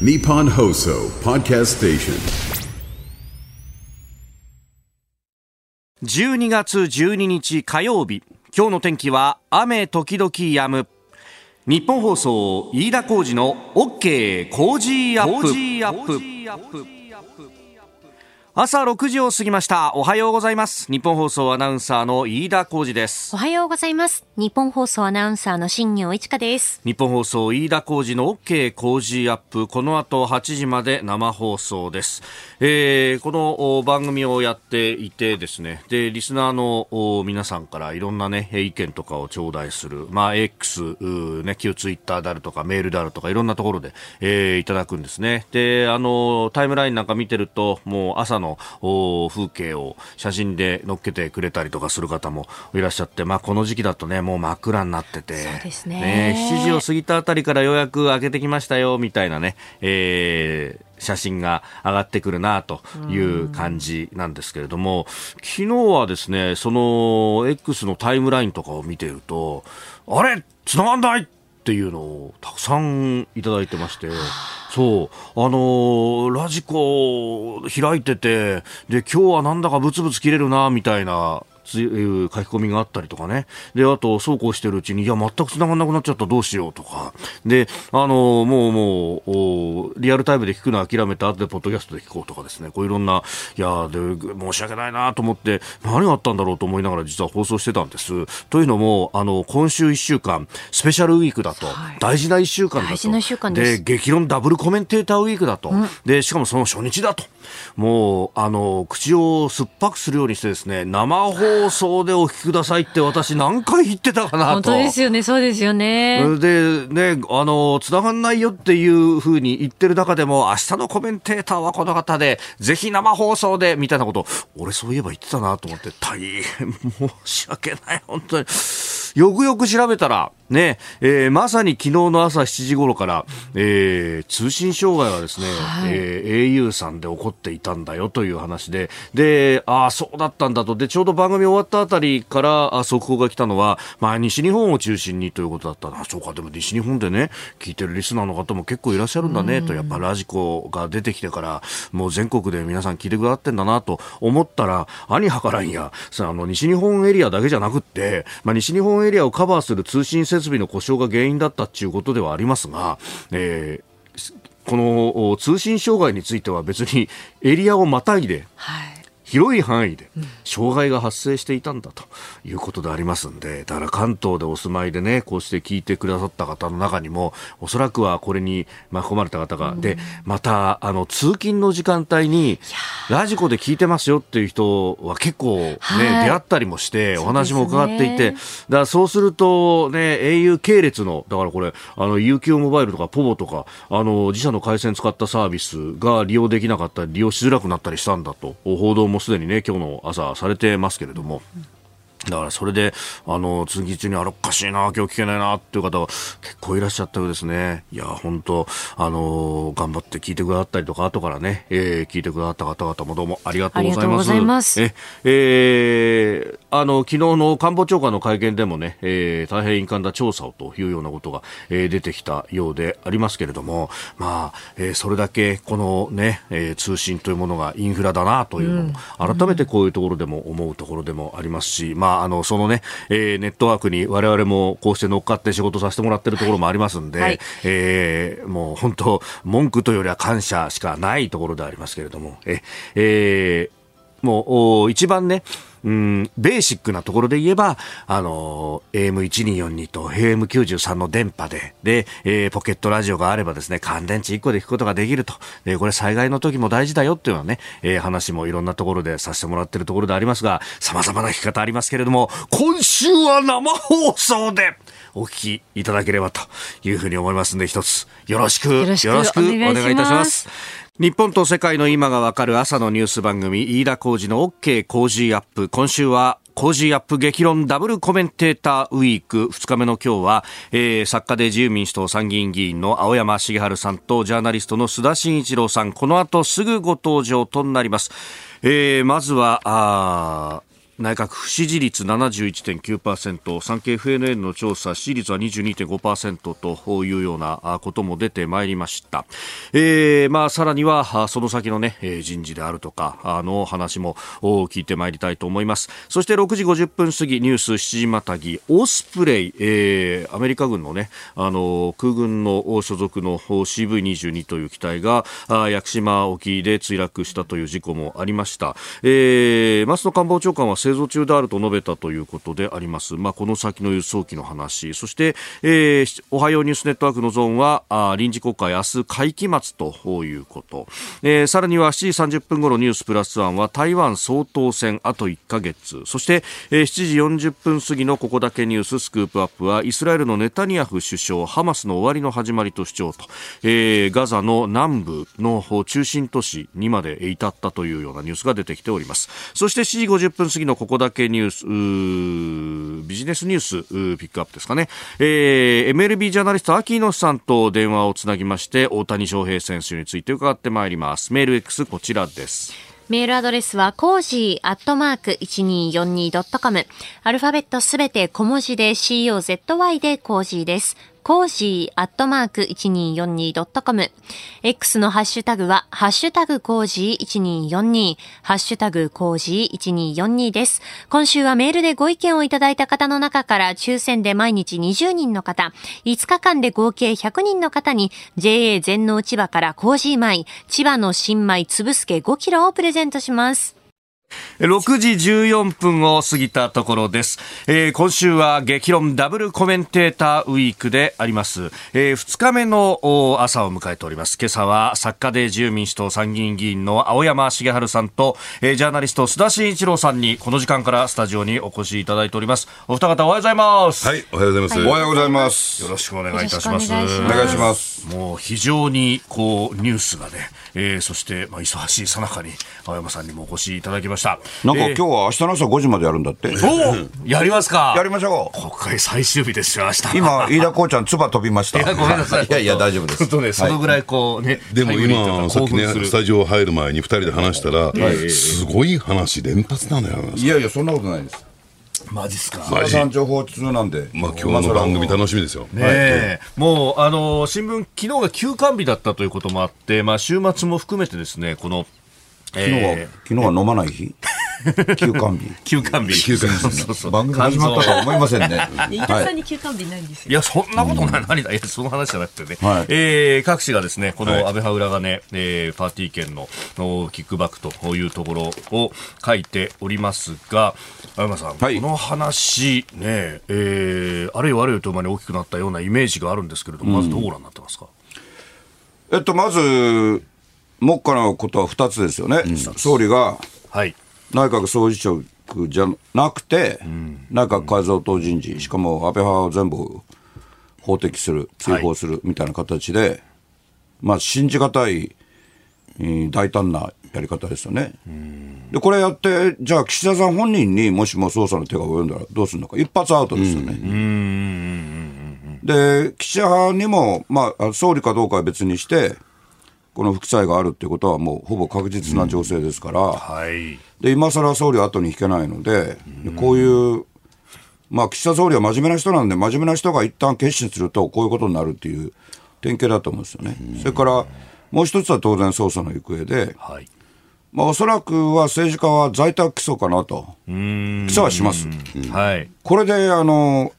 Nippon Hoso Podcast Station. 12月12日火曜日。今日の天気は雨時々止む。日本放送飯田浩二の OK 工事アップ朝6時を過ぎました。おはようございます。日本放送アナウンサーの飯田浩二です。おはようございます。日本放送アナウンサーの新業一華です。日本放送飯田浩二の OK 工事アップ。この後8時まで生放送です、えーこのお番組をやっていてですね。でリスナーのお皆さんからいろんなね意見とかを頂戴する。まあ X ね旧ツイッターであるとかメールであるとかいろんなところで、えーいただくんですね。であのタイムラインなんか見てるともう朝のお風景を写真で載っけてくれたりとかする方もいらっしゃってまあこの時期だとねもう真っ暗になっててそうですね。7時を過ぎたあたりからようやく開けてきましたよみたいなね、えー写真が上がってくるなという感じなんですけれども、昨日はですね、その X のタイムラインとかを見ていると、あれ繋がんないっていうのをたくさんいただいてまして、そう、あのーラジコ開いてて、で、今日はなんだかブツブツ切れるな、みたいな、ついう書き込みがあったりとかね。で、あと、そうこうしてるうちに、いや、全く繋がんなくなっちゃった、どうしようとか。で、あの、もう、もう、おリアルタイムで聞くの諦めて、後でポッドキャストで聞こうとかですね。こういろんな、いや、で、申し訳ないなと思って、何があったんだろうと思いながら実は放送してたんです。というのも、あの、今週1週間、スペシャルウィークだと、はい大事な1週間だと。大事な一週間です激論ダブルコメンテーターウィークだと。で、しかもその初日だと。もう、あの、口を酸っぱくするようにしてですね、生放送でお聞きくださいって私何回言ってたかなと。本当ですよね、そうですよね。で、ね、あの、繋がんないよっていうふうに言ってる中でも、明日のコメンテーターはこの方で、ぜひ生放送で、みたいなこと、俺そういえば言ってたなと思って、大変申し訳ない、本当に。よくよく調べたら、ね、えーまさに昨日の朝7時頃から、えー通信障害がですね、はいえー au さんで起こっていたんだよという話で、で、ああ、そうだったんだと。で、ちょうど番組終わったあたりからあ速報が来たのは、まあ、西日本を中心にということだったな。そうか、でも西日本でね、聞いてるリスナーの方も結構いらっしゃるんだね、と。やっぱラジコが出てきてから、もう全国で皆さん聞いてくださってんだなと思ったら、兄はからんや、さあの、西日本エリアだけじゃなくって、まあ、西日本エリアをカバーする通信設備の故障が原因だったっていうことではありますが、えーこの通信障害については別にエリアをまたいで。広い範囲で障害が発生していたんだということでありますんで、だから関東でお住まいでね、こうして聞いてくださった方の中にも、おそらくはこれに巻き込まれた方が、で、また、あの、通勤の時間帯に、ラジコで聞いてますよっていう人は結構ね、はい。出会ったりもして、お話も伺っていて、だからそうするとね、au 系列の、だからこれ、あの、UQ モバイルとかポボとか、あの、自社の回線使ったサービスが利用できなかったり、利用しづらくなったりしたんだと、報道もすでにね、今日の朝されてますけれども。だからそれで、あの、通勤中にあれおかしいな、今日聞けないな、っていう方が結構いらっしゃったようですね。いや、本当あの、頑張って聞いてくださったりとか、後からね、えー聞いてくださった方々もどうもありがとうございます。あますえ、えーあの、昨日の官房長官の会見でもね、えー大変遺憾な調査をというようなことが、えー出てきたようでありますけれども、まあ、えーそれだけこのね、えー通信というものがインフラだなというのも、改めてこういうところでも思うところでもありますし、まあ、あの、そのね、えーネットワークに我々もこうして乗っかって仕事させてもらってるところもありますんで、はい。えーもう本当、文句というよりは感謝しかないところでありますけれども、え、えーもう、お一番ね、うん、ベーシックなところで言えば、あの、AM1242 と AM93 の電波で、で、えーポケットラジオがあればですね、乾電池1個で聞くことができると。で、これ災害の時も大事だよっていうようなね、えー話もいろんなところでさせてもらってるところでありますが、様々な聞き方ありますけれども、今週は生放送でお聞きいただければというふうに思いますんで、一つよろしく、よろしくお願いいたします。日本と世界の今がわかる朝のニュース番組、飯田浩二の OK 工事アップ。今週は、工事アップ激論ダブルコメンテーターウィーク二日目の今日は、えー作家で自由民主党参議院議員の青山茂春さんとジャーナリストの須田慎一郎さん、この後すぐご登場となります。えーまずは、あー内閣不支持率71.9%、産経 FNN の調査、支持率は22.5%というようなことも出てまいりました。えー、まあ、さらには、その先のね、人事であるとか、あの話も聞いてまいりたいと思います。そして6時50分過ぎ、ニュース7時またぎ、オスプレイ、えー、アメリカ軍のね、あの、空軍の所属の CV22 という機体が、屋久島沖で墜落したという事故もありました。えー、松野官房長官は製造中であると述べたということであります。まあ、この先の輸送機の話、そして、えー、おはようニュースネットワークのゾーンは、あ臨時国会明日会期末ということ。えー、さらには7時30分頃ニュースプラスワンは台湾総統選あと1ヶ月。そして、えー、7時40分過ぎのここだけニューススクープアップはイスラエルのネタニヤフ首相、ハマスの終わりの始まりと主張と、えー、ガザの南部の中心都市にまで至ったというようなニュースが出てきております。そして7時50分過ぎのここだけニュース、ビジネスニュースピックアップですかね。えー、MLB ジャーナリスト、秋野さんと電話をつなぎまして、大谷翔平選手について伺ってまいります。メール X こちらです。メールアドレスは、コージーアットマーク 1242.com。アルファベットすべて小文字で COZY でコージーです。コージーアットマーク 1242.com。X のハッシュタグは、ハッシュタグコージー1242、ハッシュタグコージー1242です。今週はメールでご意見をいただいた方の中から抽選で毎日20人の方、5日間で合計100人の方に JA 全農千葉からコージー米、千葉の新米つぶすけ5キロをプレゼントします。6時14分を過ぎたところです、えー、今週は激論ダブルコメンテーターウィークであります、えー、2日目の朝を迎えております。今朝は作家で自由民主党参議院議員の青山茂春さんと、えー、ジャーナリスト須田慎一郎さんにこの時間からスタジオにお越しいただいております。お二方おはようございます。はいおはようございます、はい、おはようございますよろしくお願いいたします。お願いします。もう非常にこうニュースがね、えー、そしてまあ忙しいさなかに青山さんにもお越しいただきましたなんか今日は明日の朝5時までやるんだって。そうやりますかやりましょう。国会最終日ですよ、明日。今、飯田こうちゃん、唾飛びました。いや、ごめんなさい。いやいや、大丈夫です。本当ね、そのぐらいこうね。でも今、さっきね、スタジオ入る前に2人で話したら、すごい話連発なのよ。いやいや、そんなことないです。マジっすか。マジ情報通なんで。まあ今日の番組楽しみですよ。ねえ、もうあの新聞昨日が休刊日だったということもあって、まあ週末も含めてですねこの。昨日は、昨日は飲まない日？休館日。休館日。休館日。そうそう番組始まったとは思いませんね。飯田さんに休館日ないんですよ。いや、そんなことない。何だい？や、その話じゃなくてね。はい、えー、各紙がですね、この安倍派裏金、えー、パーティー券のキックバックというところを書いておりますが、青山さん、はい、この話、ね、えー、あるいはあるいはとまで大きくなったようなイメージがあるんですけれども、まずどうご覧になってますか、えっと、まず、目下のことは2つですよね。うん、総理が、はい。内閣総理長じゃなくて、うん、内閣改造党人事、しかも安倍派を全部法的する、追放するみたいな形で、はい、まあ、信じがたい、大胆なやり方ですよね。で、これやって、じゃあ岸田さん本人にもしも捜査の手が及んだらどうするのか、一発アウトですよね。で、岸田派にも、まあ、総理かどうかは別にして、この副作用があるっていうことはもうほぼ確実な情勢ですから、うんはい、で今更総理は後に引けないので、うん、こういう、まあ、岸田総理は真面目な人なんで、真面目な人が一旦決心すると、こういうことになるっていう典型だと思うんですよね。うん、それからもう一つは当然、捜査の行方で、はい、まあ、おそらくは政治家は在宅起訴かなと、起訴はします。はい、これであの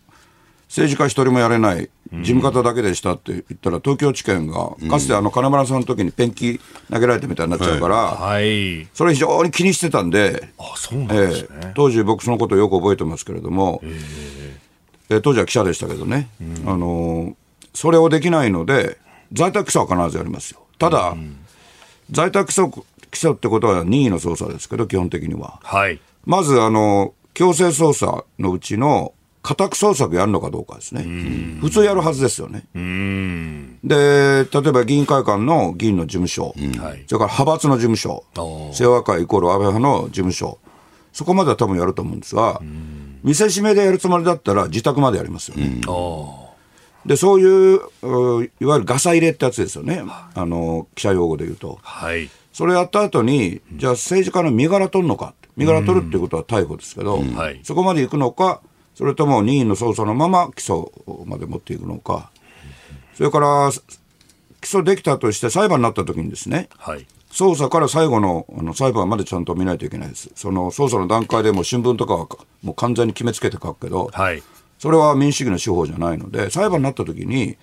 政治家一人もやれない、事務方だけでしたって言ったら、東京地検が、かつてあの金村さんの時にペンキ投げられたみたいになっちゃうから、はい、それ非常に気にしてたんで、あそうなんですね、えー、当時、僕、そのことをよく覚えてますけれども、えー、当時は記者でしたけどね、うん、あのそれをできないので、在宅起訴は必ずやりますよ。ただ、うん、在宅起訴起訴ってことは任意の捜査ですけど、基本的には。はい、まずあの強制捜査のうちの家宅捜索やるのかどうかですね。普通やるはずですよね。で、例えば議員会館の議員の事務所、それから派閥の事務所、清和会イコール安倍派の事務所、そこまでは多分やると思うんですが、見せしめでやるつもりだったら自宅までやりますよね。で、そういう、いわゆるガサ入れってやつですよね。あの、記者用語で言うと。はい。それやった後に、じゃあ政治家の身柄取るのか。身柄取るっていうことは逮捕ですけど、はい。そこまで行くのか、それとも任意の捜査のまま起訴まで持っていくのか、それから起訴できたとして裁判になった時にですね、はい。捜査から最後のあの裁判までちゃんと見ないといけないです。その捜査の段階でもう新聞とかはもう完全に決めつけて書くけど、はい。それは民主主義の手法じゃないので、裁判になった時に、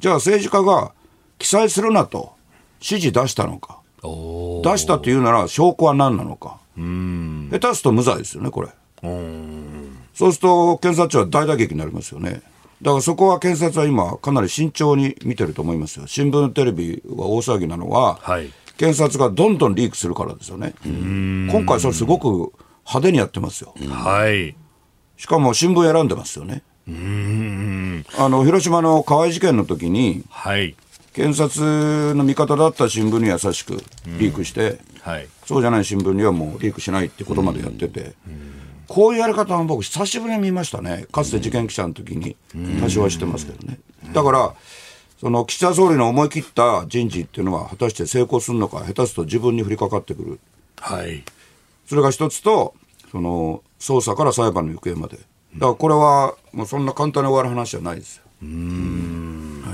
じゃあ政治家が記載するなと指示出したのか、お出したというなら証拠は何なのか、下手すと無罪ですよね、これ。そうすると検察庁は大打撃になりますよね。だからそこは検察は今、かなり慎重に見てると思いますよ。新聞、テレビは大騒ぎなのは、はい検察がどんどんリークするからですよね。今回、それすごく派手にやってますよ。はい。しかも新聞選んでますよね。あの広島の河合事件の時に、はい。検察の味方だった新聞に優しくリークして、はい。そうじゃない新聞にはもうリークしないってことまでやってて、こういうやり方は僕、久しぶりに見ましたね、かつて事件記者の時に、多少は知ってますけどね。だからその岸田総理の思い切った人事っていうのは、果たして成功するのか、下手すると自分に降りかかってくる、はい。それが一つと、その捜査から裁判の行方まで、だからこれはもうそんな簡単に終わる話じゃないですよ。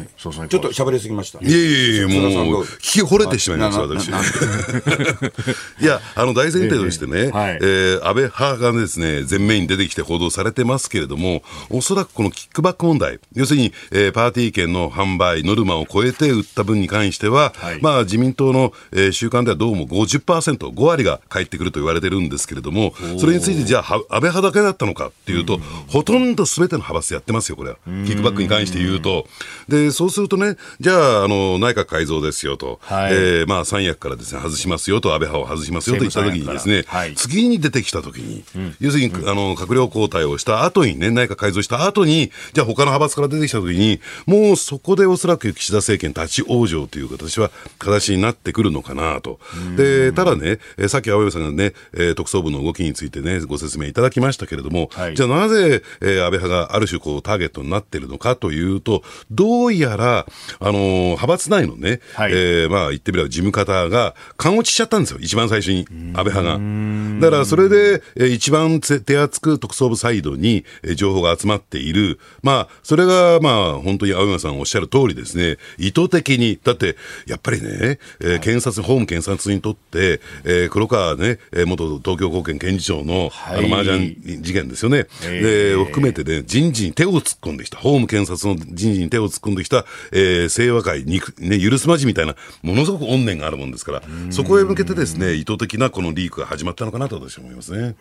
はい。ちょっと喋りすぎました。いやいやいや、もう、聞き惚れてしまいました、私。いや、あの、大前提としてね、え安倍派がですね、前面に出てきて報道されてますけれども、おそらくこのキックバック問題、要するに、えーパーティー券の販売、ノルマを超えて売った分に関しては、はい。まあ、自民党の、えー週間ではどうも50%、5割が返ってくると言われてるんですけれども、それについてじゃあ、は安倍派だけだったのかっていうと、ほとんどすべての派閥やってますよ、これは。キックバックに関して言うと。で、そうするとね、じゃあ、あの、内閣改造ですよと、はい。えーまあ、三役からですね、外しますよと、安倍派を外しますよと言ったときにですね、はい。次に出てきたときに、要するに、あの、閣僚交代をした後にね、内閣改造した後に、じゃあ他の派閥から出てきたときに、もうそこでおそらく岸田政権立ち往生という形は、形になってくるのかなと。で、ただね、えーさっき青山さんがね、えー特捜部の動きについてね、ご説明いただきましたけれども、はい。じゃあなぜ、えー安倍派がある種こうターゲットになっているのかというと、どうやら、あのー派閥内のね、はい。えーまあ言ってみれば事務方が勘落ちしちゃったんですよ、一番最初に、安倍派が。だからそれで、えー一番手手厚く特捜部サイドに、えー情報が集まっている。まあ、それが、まあ、本当に青山さんおっしゃる通りですね、意図的に、だって、やっぱりね、えー検察、法務検察にとって、えー黒川ね、えー元東京高検検事長の、あはい。の、麻雀事件ですよね。えー。で、を含めてね、人事に手を突っ込んできた、法務検察の人事に手を突っ込んできた、えー、清和会に、ね、許すまじみたいな、ものすごく怨念があるもんですから、そこへ向けてですね、意図的なこのリークが始まったのかなと私は思いますね。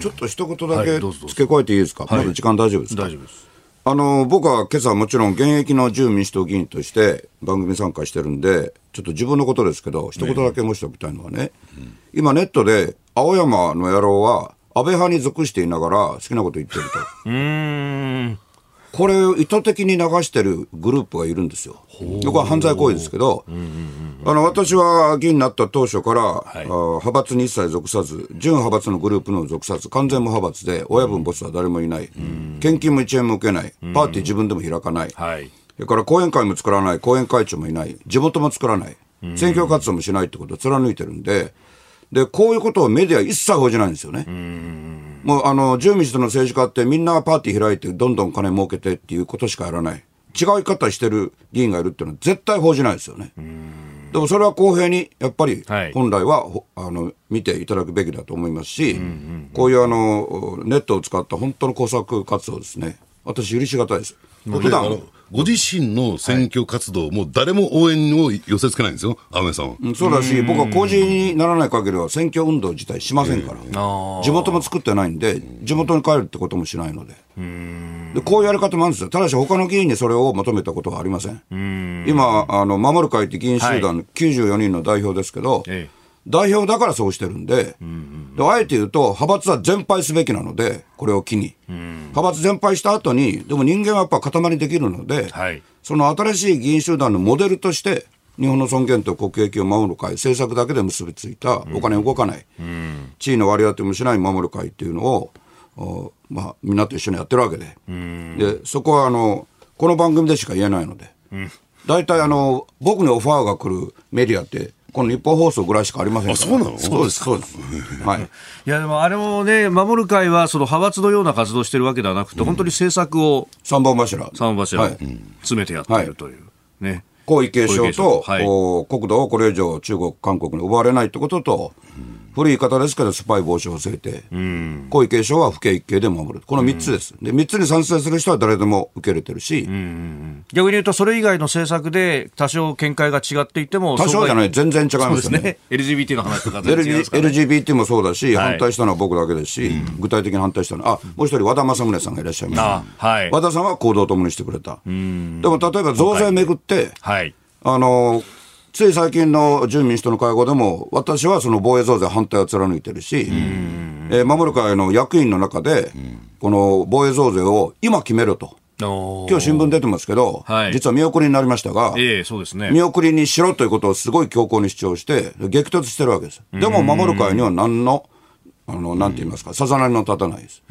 ちょっと一言だけ付け加えていいですか、まだ時間大丈夫ですか？大丈夫です。あの僕は今朝もちろん現役の自由民主党議員として番組参加してるんで、ちょっと自分のことですけど、一言だけ申しておきたいのはね、今ネットで青山の野郎は安倍派に属していながら好きなこと言ってると。うーん。これを意図的に流してるグループがいるんですよ。これは犯罪行為ですけど、あの私は議員になった当初から、あ派閥に一切属さず、準派閥のグループの属さず、完全無派閥で、親分ボスは誰もいない、献金も1円も受けない、パーティー自分でも開かない、はい。それから後援会も作らない、後援会長もいない、地元も作らない、選挙活動もしないってことを貫いてるんで、で、こういうことをメディア一切報じないんですよね。もう、あの、自由民主党の政治家ってみんなパーティー開いてどんどん金儲けてっていうことしかやらない。違い方してる議員がいるっていうのは絶対報じないですよね。でもそれは公平に、やっぱりはい本来は、ほあの、見ていただくべきだと思いますし、こういうあの、ネットを使った本当の工作活動ですね。私許しがたいです。普段、ご自身の選挙活動、もう誰も応援を寄せ付けないんですよ、青山さんは。うんそうだし、僕は公示にならない限りは選挙運動自体しませんから、地元も作ってないんで、地元に帰るってこともしないので、でこういうやり方もあるんですよ、ただし他の議員にそれを求めたことはありません。今、あの守る会って議員集団、94人の代表ですけど、ええ代表だからそうしてるんで、であえて言うと、派閥は全廃すべきなので、これを機に。派閥全廃した後に、でも人間はやっぱ塊できるので、はい。その新しい議員集団のモデルとして、日本の尊厳と国益を守る会、政策だけで結びついた、お金動かない、地位の割り当てもしない守る会っていうのを、おまあ、みんなと一緒にやってるわけで、でそこはあのこの番組でしか言えないので、大体あの僕にオファーが来るメディアって、この日本放送ぐらいしかありませんそうなの？そうです、そうです。はい。いや、でもあれもね、守る会はその派閥のような活動してるわけではなくて、本当に政策を三本柱。三柱をはい詰めてやっているという。ね。皇位継承と、承はいお国土をこれ以上中国、韓国に奪われないってことと、古い言い方ですけど、スパイ防止法制定、皇位継承は不敬一刑で守る、この3つです、で3つに賛成する人は誰でも受け入れてるし、逆に言うと、それ以外の政策で多少見解が違っていても、多少じゃない、全然違いますすね。LGBT の話とか全然違い LG ますからね。LGBT もそうだし、はい。反対したのは僕だけですし、具体的に反対したのは、あもう一人、和田政宗さんがいらっしゃいます、あはい。和田さんは行動を共にしてくれた、でも例えば増税めぐって、はい。あのつい最近の自由民主党の会合でも、私はその防衛増税反対を貫いてるし、えー守る会の役員の中で、この防衛増税を今決めろと、今今日新聞出てますけど、はい。実は見送りになりましたが、ええそうですね。見送りにしろということをすごい強硬に主張して、激突してるわけです。でも守る会には何の、あの、なんて言いますか、さざなりの立たないです。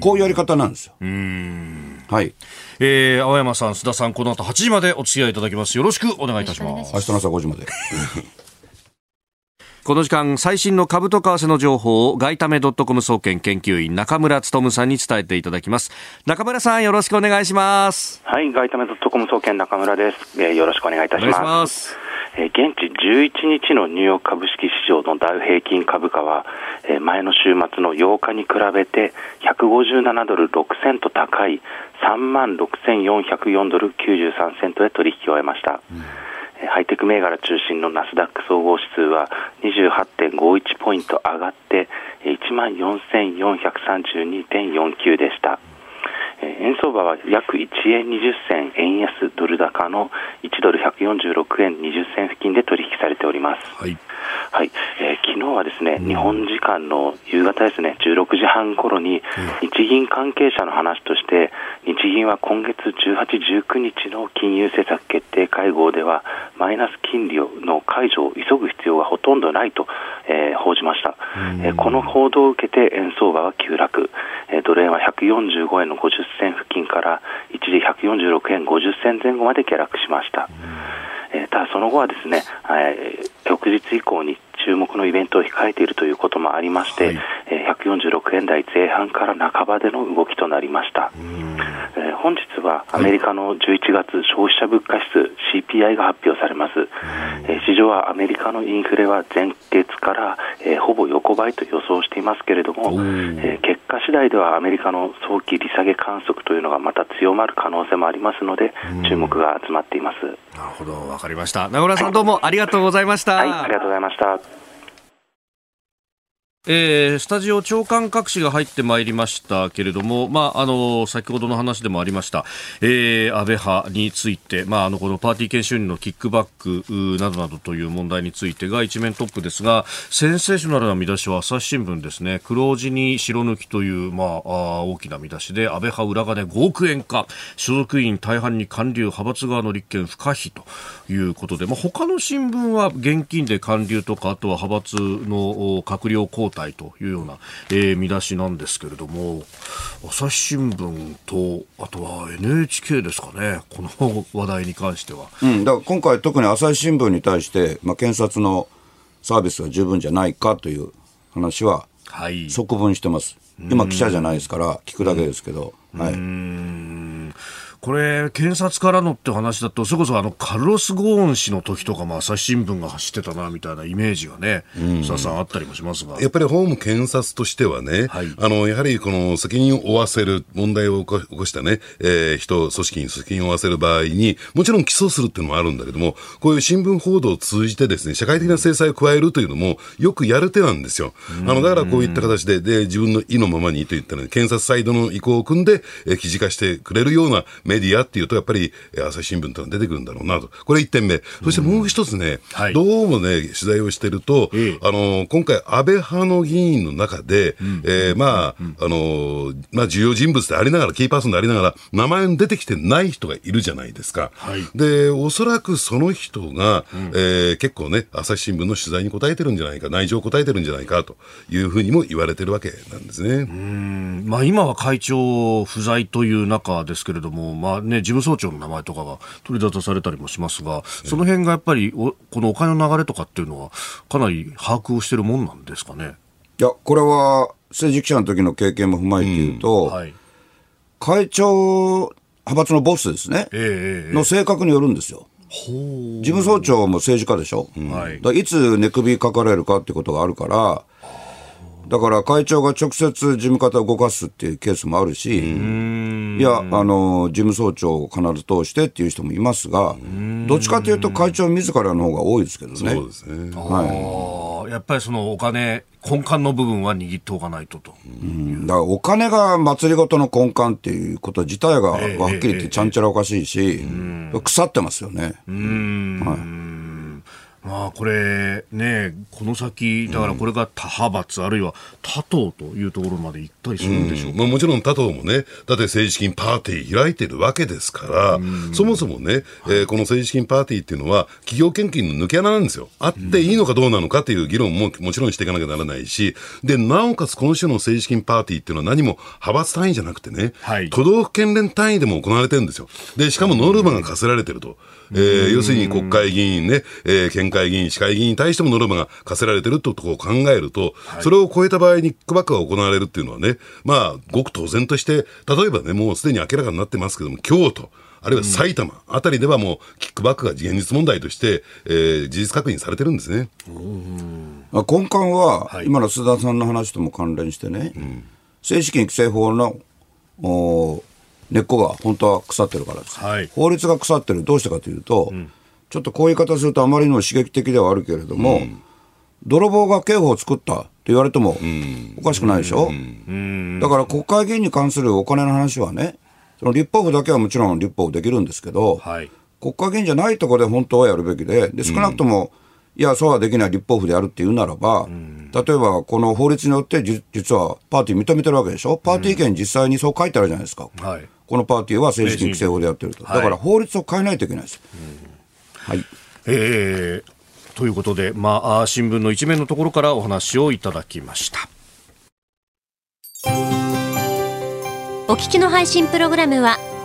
こういうやり方なんですよ。はい。えー、青山さん、須田さん、この後8時までお付き合いいただきます。よろしくお願いいたします。明日の朝5時まで。この時間、最新の株と為替の情報を、外為ドットコム総研研究員、中村努さんに伝えていただきます。中村さん、よろしくお願いします。はい、外為ドットコム総研中村です、えーよろしくお願いいたします。えー現地11日のニューヨーク株式市場のダウ平均株価は、えー前の週末の8日に比べて157ドル6セント高い3万6404ドル93セントで取引を終えました。えーハイテク銘柄中心のナスダック総合指数は28.51ポイント上がってえー14,432.49でした。えー円相場は約1円20銭円安ドル高の1ドル146円20銭付近で取引されております。はい。はい、えー昨日はですね、日本時間の夕方ですね、16時半頃に、日銀関係者の話として、日銀は今月18、19日の金融政策決定会合では、マイナス金利の解除を急ぐ必要はほとんどないと、えー報じました、えーこの報道を受けて円相場は急落、えードル円は145円の50銭付近から一時146円50銭前後まで下落しました。えーただその後はですね、えー翌日以降に注目のイベントを控えているということもありまして、えー146円台前半から半ばでの動きとなりました。えー本日はアメリカの11月消費者物価指数 CPI が発表されます。えー市場はアメリカのインフレは前月から、えーほぼ横ばいと予想していますけれども、えー結果次第ではアメリカの早期利下げ観測というのがまた強まる可能性もありますので、注目が集まっています。なるほど、わかりました。名村さん、どうもありがとうございました。はい、ありがとうございました。えースタジオ長官各紙が入ってまいりましたけれども、まあ、あの先ほどの話でもありました、えー安倍派について、まあ、あのこのパーティー研修員のキックバックなどなどという問題についてが一面トップですがセンセーショナルな見出しは朝日新聞ですね。黒字に白抜きという、まあ、大きな見出しで安倍派裏金5億円か所属員大半に官流派閥側の立憲不可避ということで、まあ、他の新聞は現金で官流とかあとは派閥の閣僚交代というような、えー見出しなんですけれども朝日新聞とあとは NHK ですかねこの話題に関しては。うん、だから今回特に朝日新聞に対して、まあ、検察のサービスが十分じゃないかという話ははい即分してます。今記者じゃないですから聞くだけですけど、はい。これ、検察からのって話だと、それこそあのカルロス・ゴーン氏の時とかも朝日新聞が走ってたなみたいなイメージがね、佐々さんあったりもしますが。やっぱり法務検察としてはね、はいあの、やはりこの責任を負わせる、問題を起こ起こしたね、えー人、組織に責任を負わせる場合に、もちろん起訴するっていうのもあるんだけども、こういう新聞報道を通じてですね、社会的な制裁を加えるというのも、よくやる手なんですよ。あの、だからこういった形で、で、自分の意のままにといったね、検察サイドの意向を組んで、えー記事化してくれるようなメディアっていうと、やっぱり、えー朝日新聞というのは出てくるんだろうなと。これ一点目。そしてもう一つね、はいどうもね、取材をしてると、ええあの、今回、安倍派の議員の中で、えーまあ、あの、まあ、重要人物でありながら、キーパーソンでありながら、名前に出てきてない人がいるじゃないですか。はいで、おそらくその人が、えー結構ね、朝日新聞の取材に答えてるんじゃないか、内情を答えてるんじゃないかというふうにも言われてるわけなんですね。まあ、今は会長不在という中ですけれども、まあね、事務総長の名前とかが取り沙汰されたりもしますが、その辺がやっぱりお、このお金の流れとかっていうのは、かなり把握をしてるもんなんですかね？いや、これは政治記者の時の経験も踏まえて言うと、はい。会長、派閥のボスですね、ええの性格によるんですよ。事務総長も政治家でしょ、はいだからいつ寝首かかれるかってことがあるから、だから会長が直接事務方を動かすっていうケースもあるし、いや、あの、事務総長を必ず通してっていう人もいますが、どっちかというと会長自らの方が多いですけどね。そうですね。ああやっぱりそのお金、根幹の部分は握っておかないとと。だからお金が祭りごとの根幹っていうこと自体がはっきり言ってちゃんちゃらおかしいし、腐ってますよね。まあこれね、この先、だからこれが他派閥、あるいは他党というところまで行ったりするんでしょうか。まあ、もちろん他党もね、だって政治資金パーティー開いてるわけですから、そもそもね、えーこの政治資金パーティーっていうのは、企業献金の抜け穴なんですよ。あっていいのかどうなのかっていう議論ももちろんしていかなきゃならないし、で、なおかつこの種の政治資金パーティーっていうのは何も派閥単位じゃなくてね、はい都道府県連単位でも行われてるんですよ。で、しかもノルマが課せられてると。えー要するに国会議員ね、えー県会議員、市会議員に対してもノルマが課せられてるってことを考えると、それを超えた場合にキックバックが行われるっていうのはね、まあ、ごく当然として、例えばね、もうすでに明らかになってますけども、京都、あるいは埼玉あたりではもう、キックバックが現実問題として、えー事実確認されてるんですね。まあ根幹は、今の須田さんの話とも関連してね、政治資金規正法のお根っこが本当は腐ってるからです、はい。法律が腐ってる、どうしてかというと、ちょっとこういう言い方するとあまりにも刺激的ではあるけれども、泥棒が刑法を作ったって言われてもおかしくないでしょ、だから国会議員に関するお金の話はね、その立法府だけはもちろん立法府できるんですけど、はい。国会議員じゃないところで本当はやるべきで、で少なくとも、いや、そうはできない立法府でやるっていうならば、例えばこの法律によってじ実はパーティー認めてるわけでしょ、パーティー券実際にそう書いてあるじゃないですか、はい。このパーティーは政治規正法でやってると、はいだから法律を変えないといけないです。はい。えーということで、まあ新聞の一面のところからお話をいただきました。お聞きの配信プログラムは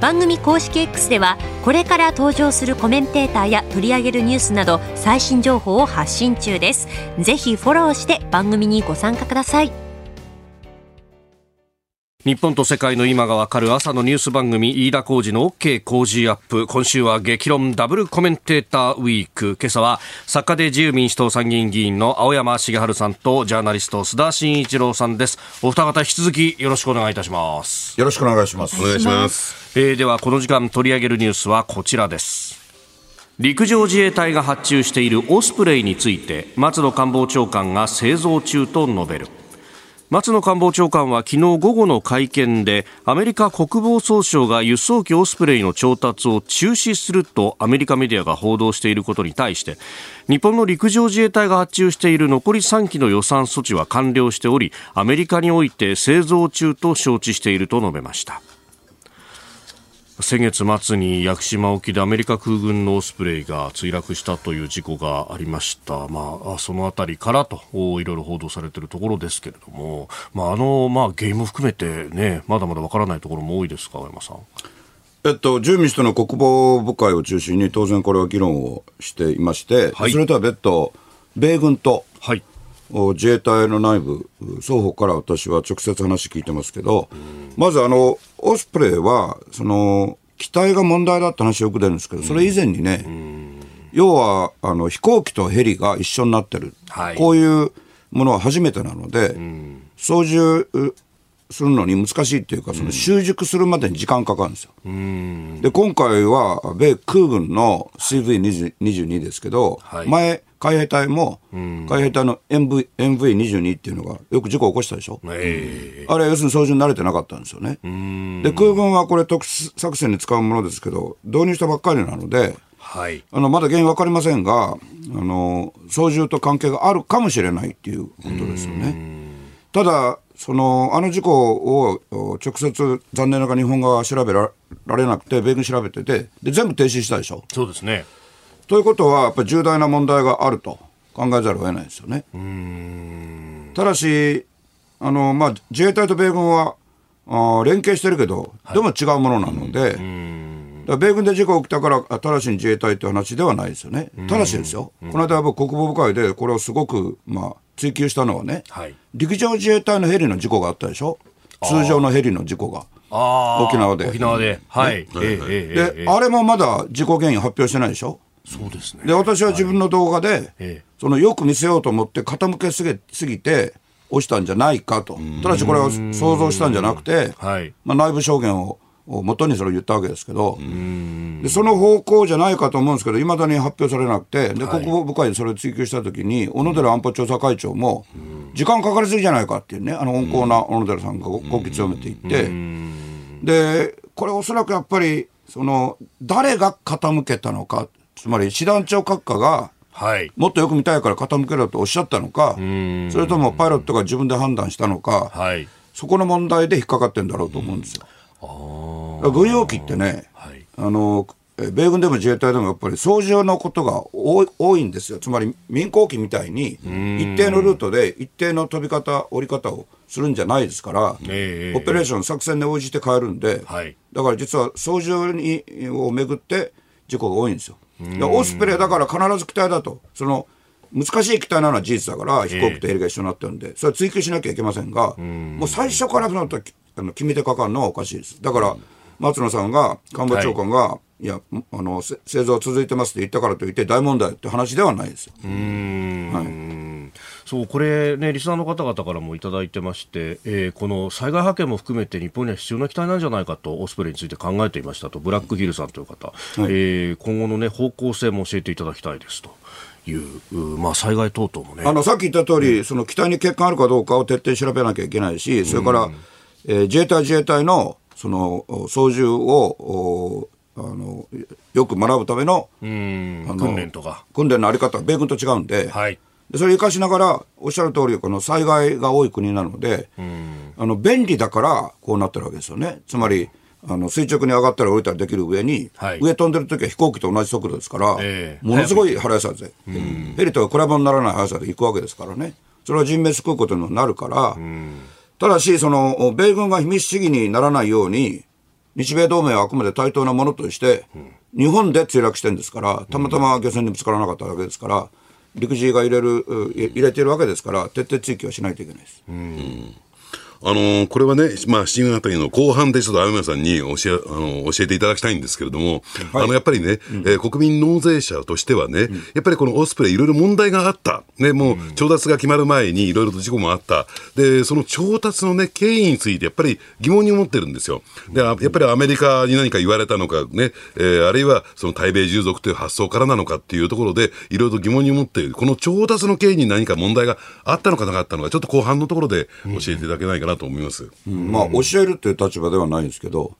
番組公式 X ではこれから登場するコメンテーターや取り上げるニュースなど最新情報を発信中です。ぜひフォローして番組にご参加ください。日本と世界の今がわかる朝のニュース番組飯田浩司の OK 工事アップ。今週は激論ダブルコメンテーターウィーク。今朝は作家で自由民主党参議院議員の青山茂春さんとジャーナリスト須田慎一郎さんです。お二方引き続きよろしくお願いいたします。よろしくお願いします。お。願いします。えーではこの時間取り上げるニュースはこちらです。陸上自衛隊が発注しているオスプレイについて松野官房長官が製造中と述べる松野官房長官は昨日午後の会見でアメリカ国防総省が輸送機オスプレイの調達を中止するとアメリカメディアが報道していることに対して日本の陸上自衛隊が発注している残り3機の予算措置は完了しておりアメリカにおいて製造中と承知していると述べました。先月末に屋久島沖でアメリカ空軍のオスプレイが墜落したという事故がありました、まあ、そのあたりからといろいろ報道されているところですけれども、まあ、あの、まあ、原因も含めて、ね、まだまだわからないところも多いですか、青山さん。えっと、自由民主党の国防部会を中心に当然これは議論をしていまして、はいそれとは別途、米軍とはい。お自衛隊の内部、双方から私は直接話聞いてますけど、まずあの、オスプレイは、その、機体が問題だって話よく出るんですけど、それ以前にね、要は、あの、飛行機とヘリが一緒になってる。はい。こういうものは初めてなので、操縦するのに難しいっていうか、その習熟するまでに時間かかるんですよ。で、今回は、米空軍の CV22 ですけど、はい。前、海兵隊も、海兵隊の MV MV22 っていうのがよく事故起こしたでしょ？えあれ、要するに操縦に慣れてなかったんですよね。で、空軍はこれ特殊作戦に使うものですけど、導入したばっかりなので、はい。あのまだ原因分かりませんが、あの操縦と関係があるかもしれないっていうことですよね。ただその、あの事故をお直接、残念ながら日本側は調べらられなくて、米軍調べててで、全部停止したでしょ？そうですね。ということは、やっぱり重大な問題があると考えざるを得ないですよね。ただし、あのまあ、自衛隊と米軍はあ連携してるけど、でも違うものなので、だから米軍で事故起きたから、あ直ちに自衛隊って話ではないですよね。ただしですよ、この間、僕、国防部会でこれをすごく、まあ、追求したのはね、はい。陸上自衛隊のヘリの事故があったでしょ、通常のヘリの事故が。沖縄で。沖縄で。はい。で、あれもまだ事故原因発表してないでしょ？そうですね。で、私は自分の動画で、ええ。そのよく見せようと思って傾けすぎすぎて落ちたんじゃないかと。ただしこれは想像したんじゃなくて、はい。まあ、内部証言をを元にそれを言ったわけですけど、でその方向じゃないかと思うんですけど、いまだに発表されなくて、で国防部会でそれを追及したときに、小野寺安保調査会長も、時間かかりすぎじゃないかっていうね、あの温厚な小野寺さんがごごき強めていって、で、これおそらくやっぱり、その、誰が傾けたのか、つまり師団長閣下が、はい。もっとよく見たいから傾けろとおっしゃったのか、それともパイロットが自分で判断したのか、はい。そこの問題で引っかかってんだろうと思うんですよ。軍用機ってね、はいあのえ米軍でも自衛隊でもやっぱり操縦のことが多いんですよ、つまり民航機みたいに、一定のルートで一定の飛び方、降り方をするんじゃないですから、ええオペレーション、作戦に応じて変えるんで、はいだから実は操縦にをめぐって事故が多いんですよ。でオスプレイだから必ず機体だと、その難しい機体なのは事実だから、飛行機とヘリが一緒になってるんで、それは追求しなきゃいけませんが、もう最初からその時あの決めてかかるのはおかしいです。だから、松野さんが、官房長官が、い、や、あの、せ製造は続いてますって言ったからといって大問題って話ではないですよ。そうこれねリスナーの方々からもいただいてまして、えーこの災害派遣も含めて日本には必要な機体なんじゃないかとオスプレイについて考えていましたとブラックヒルさんという方、えー今後のね方向性も教えていただきたいですといううまあ災害等々もね。あのさっき言った通り、その機体に欠陥あるかどうかを徹底調べなきゃいけないし、それから、えー自衛隊自衛隊のそのお操縦をおあのよく学ぶためのうん。訓練とか。訓練のあり方、米軍と違うんで、はいでそれを生かしながら、おっしゃる通り、この災害が多い国なので、あの便利だからこうなってるわけですよね。つまりあの垂直に上がったり降りたりできる上に、はい。上飛んでる時は飛行機と同じ速度ですから、ええ。ものすごい速さで、ヘリとは比べ物にならない速さで行くわけですからね、それは人命救うことにもなるから、ただし、その米軍が秘密主義にならないように、日米同盟はあくまで対等なものとして、日本で墜落してるんですから、たまたま漁船にぶつからなかったわけですから、陸自が入れる、入れてるわけですから、徹底追及はしないといけないです。うんあのーこれはね、まあ、7月あたりの後半でちょっと青山さんに教え、あの教えていただきたいんですけれども、あの、やっぱりね、えー国民納税者としてはね、やっぱりこのオスプレイいろいろ問題があった。ね、もう調達が決まる前にいろいろと事故もあった。で、その調達のね、経緯についてやっぱり疑問に思ってるんですよ。で、あやっぱりアメリカに何か言われたのかね、えーあるいはその対米従属という発想からなのかっていうところで、いろいろと疑問に思っている。この調達の経緯に何か問題があったのかなかったのか、ちょっと後半のところで教えていただけないかなと思います。まあ、教えるっていう立場ではないんですけど、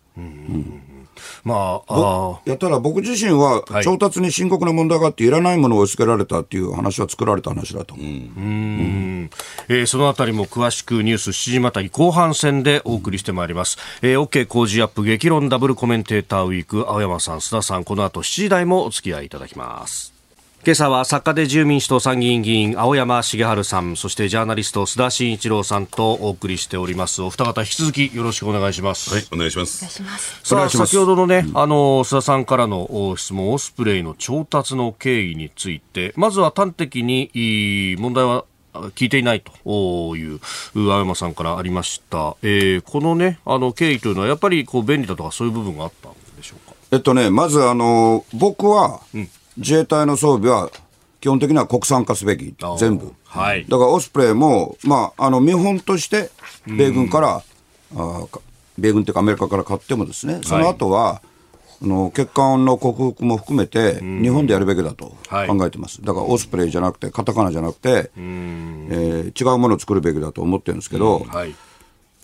まああいやただ僕自身ははい。調達に深刻な問題があって、いらないものを押し付けられたっていう話は作られた話だと思う。ーえーそのあたりも詳しくニュース7時またり後半戦でお送りしてまいります、えー、OK 工事アップ激論ダブルコメンテーターウィーク青山さん須田さんこの後7時台もお付き合いいただきます今朝は作家で自由民主党参議院議員青山茂春さんそしてジャーナリスト須田慎一郎さんとお送りしておりますお二方引き続きよろしくお願いします、はい、お願いします。さあお願いします先ほどのね、あの須田さんからのお質問、オスプレイの調達の経緯について、まずは端的にいい問題はあ聞いていないというう青山さんからありました。えーこのね、あの経緯というのはやっぱりこう便利だとかそういう部分があったんでしょうか？えっとね、まずあの僕は、自衛隊の装備は基本的には国産化すべき全部。はい。だからオスプレイも、まあ、あの見本として、米軍から、あ米軍というかアメリカから買ってもですね、その後は、あの欠陥の克服も含めて、日本でやるべきだとはい。考えてます。だからオスプレイじゃなくて、カタカナじゃなくて、えー違うものを作るべきだと思ってるんですけど、はい。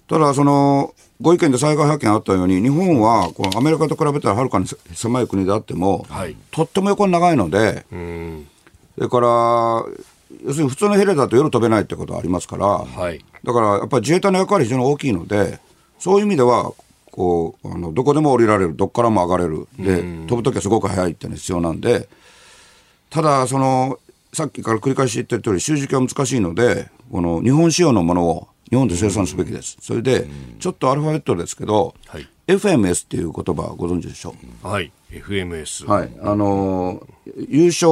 ただ、そのご意見で災害発見あったように、日本はこのアメリカと比べたらはるかに狭い国であっても、はい。とっても横に長いので、それから、要するに普通のヘリだと夜飛べないってことはありますから、はい。だからやっぱり自衛隊の役割、非常に大きいので、そういう意味では、こうあのどこでも降りられる、どこからも上がれる、で飛ぶときはすごく速いっていうのが必要なんで、ただその、さっきから繰り返し言ってる通り、習字は難しいので、この日本仕様のものを日本で生産すべきです。それで、ちょっとアルファベットですけど、はい FMS っていう言葉ご存知でしょ？はい。FMS。う。はい。あのー優勝、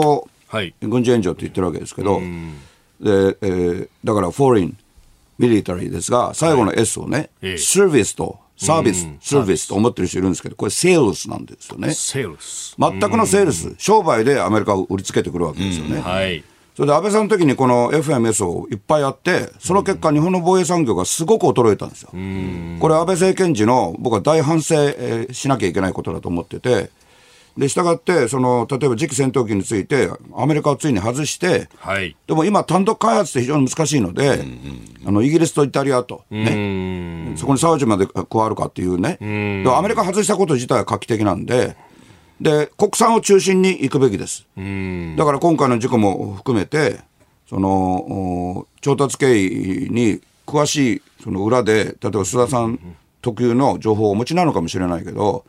はい。軍事援助って言ってるわけですけど、で、えーだから、フォーリン、ミリタリーですが、最後の S をね、ええサービスと、サービス、サービスと思ってる人いるんですけど、これ、セールスなんですよね。セールス。全くのセールス、商売でアメリカを売りつけてくるわけですよね。はい。それで安倍さんの時にこの FMS をいっぱいやって、その結果、日本の防衛産業がすごく衰えたんですよ。これ、安倍政権時の僕は大反省、えーしなきゃいけないことだと思ってて、で、したがって、その、例えば次期戦闘機について、アメリカをついに外して、はい。でも今、単独開発って非常に難しいので、あのイギリスとイタリアと、ね、そこにサウジまで加わるかっていうね、でアメリカ外したこと自体は画期的なんで、で国産を中心に行くべきです。だから今回の事故も含めて、そのお調達経緯に詳しいその裏で、例えば須田さん特有の情報をお持ちなのかもしれないけど、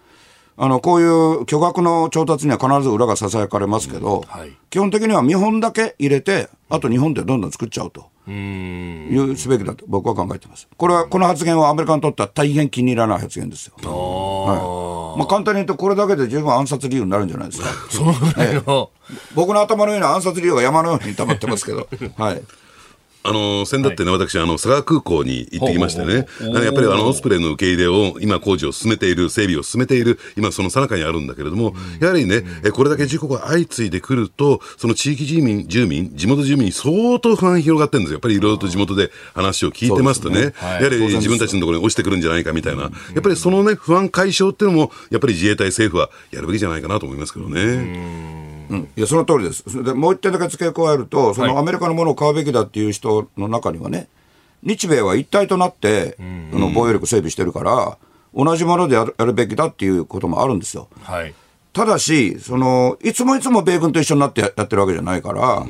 あのこういう巨額の調達には必ず裏がささやかれますけど、はい。基本的には見本だけ入れて、あと日本でどんどん作っちゃうと。いうすべきだと僕は考えてます。これは、この発言はアメリカにとっては大変気に入らない発言ですよ。はいまあ、簡単に言うと、これだけで十分暗殺理由になるんじゃないですか。そのぐらいの、僕の頭の上に暗殺理由が山のように溜まってますけど。はい。あの先だってね、私、あの佐賀空港に行ってきましてね、やっぱりあのオスプレイの受け入れを今、工事を進めている、整備を進めている、今、その最中にあるんだけれども、やはりね、えこれだけ事故が相次いでくると、その地域住民、住民、地元住民に相当不安広がってるんですよ、やっぱりいろいろと地元で話を聞いてますとね、そうですはい。やはり自分たちのところに落ちてくるんじゃないかみたいな、やっぱりそのね、不安解消っていうのも、やっぱり自衛隊、政府はやるべきじゃないかなと思いますけどね。いや、その通りです。それでもう一点だけ付け加えると、そのアメリカのものを買うべきだっていう人の中にはね、日米は一体となって、その防衛力整備してるから、同じものでやるやるべきだっていうこともあるんですよ。はい。ただし、そのいつもいつも米軍と一緒になってややってるわけじゃないから、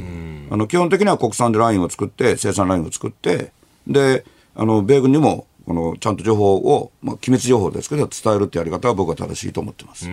あの基本的には国産でラインを作って、生産ラインを作って、であの米軍にもこのちゃんと情報を、まあ、機密情報ですけど、伝えるってやり方は僕は正しいと思ってます。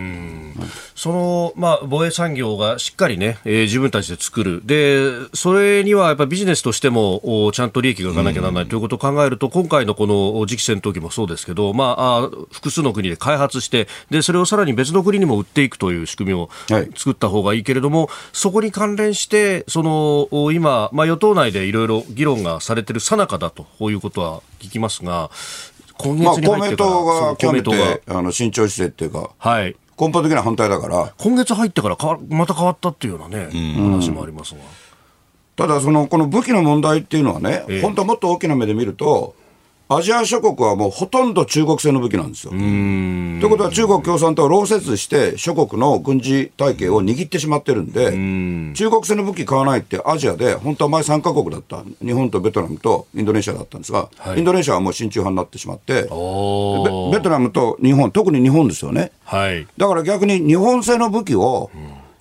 その、まあ、防衛産業がしっかりね、えー自分たちで作る。で、それにはやっぱビジネスとしても、おちゃんと利益がいかなきゃならないということを考えると、今回のこのお次期戦闘機もそうですけど、まあ、あ複数の国で開発して、で、それをさらに別の国にも売っていくという仕組みをはい作った方がいいけれども、そこに関連して、その、お今、まあ、与党内でいろいろ議論がされている最中だということは聞きますが、今月に入ってから、党がそう極め公明党がてあの慎重姿勢っていうか、はい。根本的な反対だから、今月入ってから変わまた変わったっていうようなね、話もありますが。ただその、この武器の問題っていうのはね、ええ本当はもっと大きな目で見ると、アジア諸国はもうほとんど中国製の武器なんですよ。ということは中国共産党は労説して諸国の軍事体系を握ってしまってるんで、中国製の武器買わないってアジアで本当は前3カ国だった。日本とベトナムとインドネシアだったんですが、はいインドネシアはもう親中派になってしまって、おベベトナムと日本、特に日本ですよね。はい。だから逆に日本製の武器を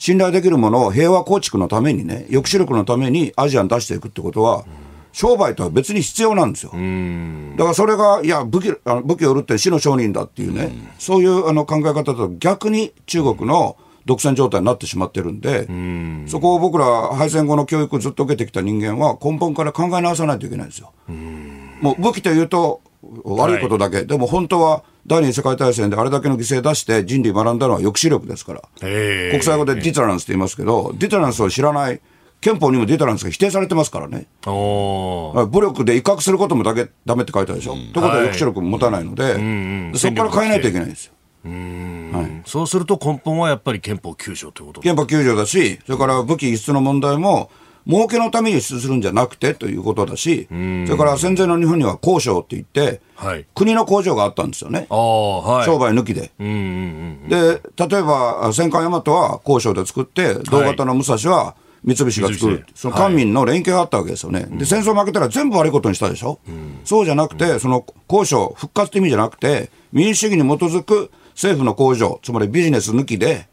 信頼できるものを平和構築のためにね、抑止力のためにアジアに出していくってことは、商売とは別に必要なんですよ。だからそれが、いや、武器あの武器を売るって死の商人だっていうね、そういうあの考え方と逆に中国の独占状態になってしまってるんで、そこを僕ら敗戦後の教育をずっと受けてきた人間は根本から考え直さないといけないんですよ。もう武器というと悪いことだけ、でも本当は第二次世界大戦であれだけの犠牲出して人類学んだのは抑止力ですから、え。国際語でディタランスって言いますけど、ディタランスを知らない、憲法にもディタランスが否定されてますからね、武力で威嚇することもだけダメって書いてあるでしょ、ということは抑止力も持たないので、でそこから変えないといけないんですよ。はい、そうすると根本はやっぱり憲法9条ということ。憲法9条だし、それから武器輸出の問題も、儲けのために輸出するんじゃなくてということだし、それから戦前の日本には工商って言って、はい。国の工場があったんですよね。はい。商売抜きで。で、例えば、戦艦大和は工商で作って、同型の武蔵は三菱が作る。その官民の連携があったわけですよね。で、戦争負けたら全部悪いことにしたでしょ？そうじゃなくて、その交渉、復活って意味じゃなくて、民主主義に基づく政府の工場、つまりビジネス抜きで、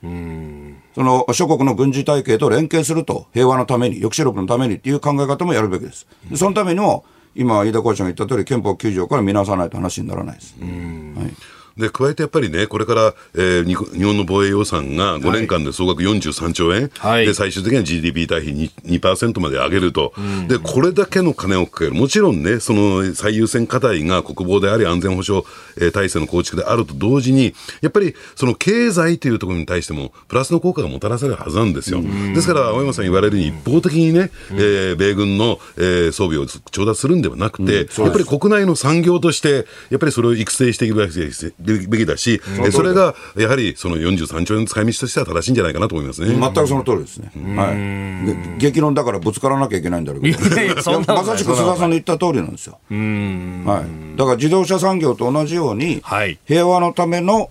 その諸国の軍事体系と連携すると、平和のために、抑止力のためにっていう考え方もやるべきです。でそのためにも、今、飯田校長が言った通り、憲法9条から見直さないと話にならないです。はいで加えてやっぱりね、これから、えー日日本の防衛予算が5年間で総額43兆円、はい。で最終的には GDP 対比 2%, 2まで上げると、で、これだけの金をかける、もちろんね、その最優先課題が国防であり、安全保障、えー体制の構築であると同時に、やっぱりその経済というところに対しても、プラスの効果がもたらされるはずなんですよ。ですから、青山さん言われるように、一方的にね、えー米軍の、えー装備を調達するんではなくて、やっぱり国内の産業として、やっぱりそれを育成していくべきですべきだし、えーそれがやはりその43兆円の使い道としては正しいんじゃないかなと思いますね。全くその通りですね。はい。げ激論だからぶつからなきゃいけないんだろうけど。まさしく須田さんの言った通りなんですよ。はい。だから自動車産業と同じように、はい平和のための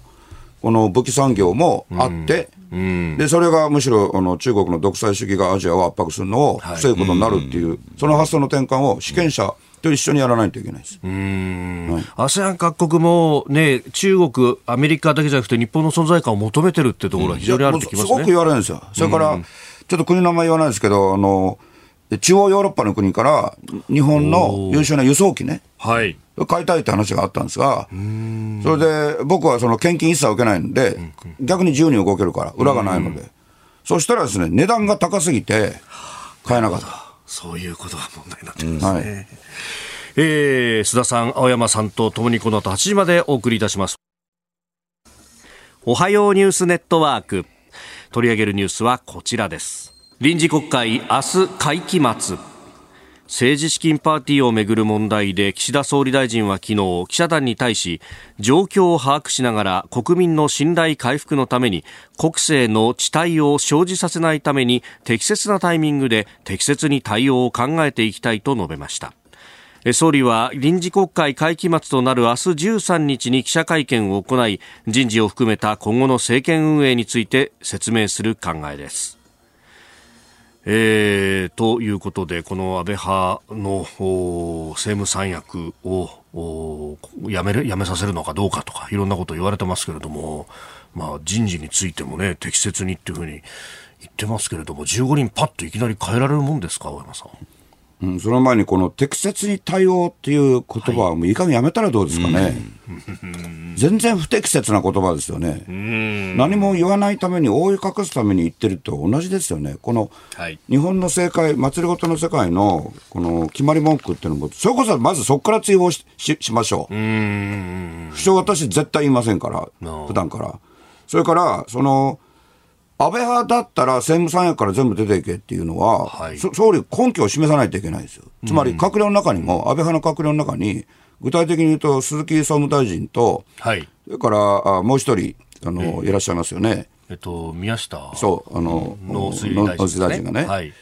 この武器産業もあって、で、それがむしろあの中国の独裁主義がアジアを圧迫するのを防ぐことになるっていう、その発想の転換を主権者と一緒にやらないといけないです。ASEAN 各国もね、中国、アメリカだけじゃなくて日本の存在感を求めてるってところは非常にあるってきますすごくね。言われるんですよ。それから、ちょっと国の名前言わないですけど、あの、中央ヨーロッパの国から日本の優秀な輸送機ね、はい。買いたいって話があったんですが、それで僕はその献金一切受けないので、逆に自由に動けるから、裏がないので。そしたらですね、値段が高すぎて、買えなかった。そういうことが問題になってくるんですね。はい。えー、須田さん、青山さんとともにこの後8時までお送りいたします。おはようニュースネットワーク。取り上げるニュースはこちらです。臨時国会、明日会期末。政治資金パーティーをめぐる問題で岸田総理大臣は昨日記者団に対し状況を把握しながら国民の信頼回復のために国政の遅滞を生じさせないために適切なタイミングで適切に対応を考えていきたいと述べました。総理は臨時国会会期末となる明日13日に記者会見を行い人事を含めた今後の政権運営について説明する考えです。えー、ということで、この安倍派の政務三役をおやめるやめさせるのかどうかとか、いろんなこと言われてますけれども、まあ、人事についてもね、適切にっていうふうに言ってますけれども、15人パッといきなり変えられるもんですか、大山さん。うん、その前にこの適切に対応っていう言葉はもういい加減やめたらどうですかね。全然不適切な言葉ですよね。何も言わないために覆い隠すために言ってると同じですよね。このはい日本の政界、祭りごとの世界のこの決まり文句っていうのも、それこそまずそこから追放しししましょう。不詳私絶対言いませんから、普段から。それから、その、安倍派だったら政務三役から全部出ていけっていうのは、はいそ総理、根拠を示さないといけないですよ。つまり、閣僚の中にも、安倍派の閣僚の中に、具体的に言うと、鈴木総務大臣と、はい。それからあもう一人あの、いらっしゃいますよね。えっと、宮下そう、あの、農水大臣ねがね。はい。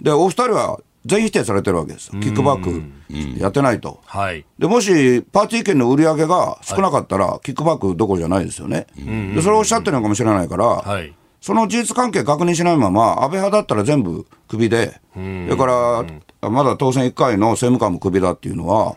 で、お二人は全否定されてるわけですよ。キックバックやってないと。はい。でもし、パーティー券の売り上げが少なかったら、キックバックどころじゃないですよね。で、それをおっしゃってるのかもしれないから、はい。その事実関係確認しないまま、安倍派だったら全部クビで、それから、まだ当選1回の政務官もクビだっていうのは、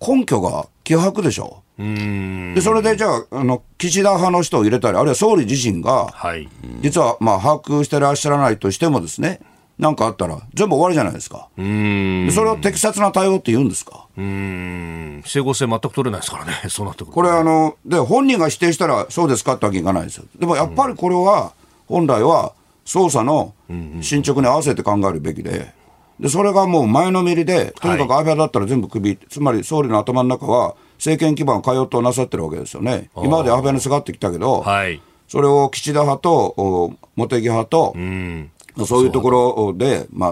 根拠が希薄でしょ。で、それでじゃあ、あの、岸田派の人を入れたり、あるいは総理自身が、はい。実は、まあ、把握してらっしゃらないとしてもですね、なんかあったら、全部終わりじゃないですか。でそれを適切な対応って言うんですか。うん。整合性全く取れないですからね。そうなってくると。これあの、で、本人が否定したら、そうですかってわけにいかないですよ。でもやっぱりこれは、本来は、捜査の進捗に合わせて考えるべきで、で、それがもう前のめりで、とにかく安倍派だったら全部首、つまり総理の頭の中は、政権基盤を変えようとなさってるわけですよね。今まで安倍にすがってきたけど、はい。それを岸田派と、お茂木派と、うん。そういうところで、まあ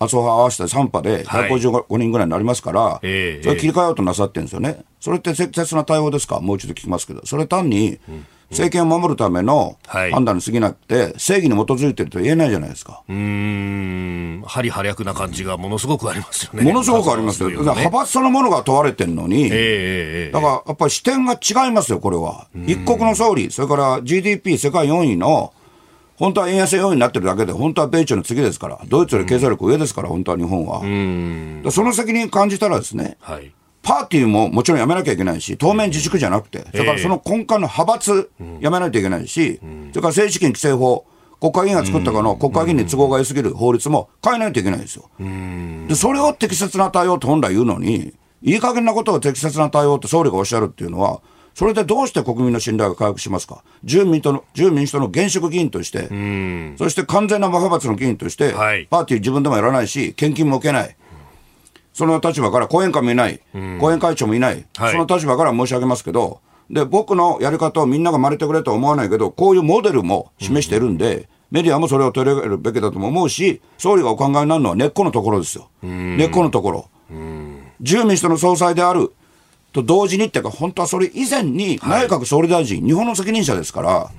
麻生派合わせて3派ではい。155人ぐらいになりますから、ええそれ切り替えようとなさってるんですよね。それって適切な対応ですか？もう一度聞きますけど、それ単に、政権を守るためのはい判断に過ぎなくて、正義に基づいてると言えないじゃないですか。うーん、針破略な感じがものすごくありますよね。ものすごくありますよ。だから派閥そのものが問われてるのに、えええええだからやっぱり視点が違いますよ、これは。一国の総理、それから GDP 世界4位の、本当は円安4位になってるだけで、本当は米中の次ですから、ドイツより経済力上ですから、本当は日本は。その責任感じたらですね、はい。パーティーももちろんやめなきゃいけないし、当面自粛じゃなくて、それからその根幹の派閥、やめないといけないし、それから政治資金規正法、国会議員が作ったかの国会議員に都合が良すぎる法律も変えないといけないんですよ。で、それを適切な対応って本来言うのに、いい加減なことを適切な対応って総理がおっしゃるっていうのは、それでどうして国民の信頼が回復しますか、自由民主党の自由民主党の現職議員として、そして完全な無派閥の議員として、はい。パーティー自分でもやらないし、献金も受けない。その立場から後援会もいない、後援会長もいない、はい。その立場から申し上げますけど、で僕のやり方をみんなが真似てくれとは思わないけど、こういうモデルも示してるんで、メディアもそれを取り上げるべきだとも思うし、総理がお考えになるのは根っこのところですよ、根っこのところ。自由民主党の総裁である。と同時にっていうか、本当はそれ以前に内閣総理大臣、日本の責任者ですから。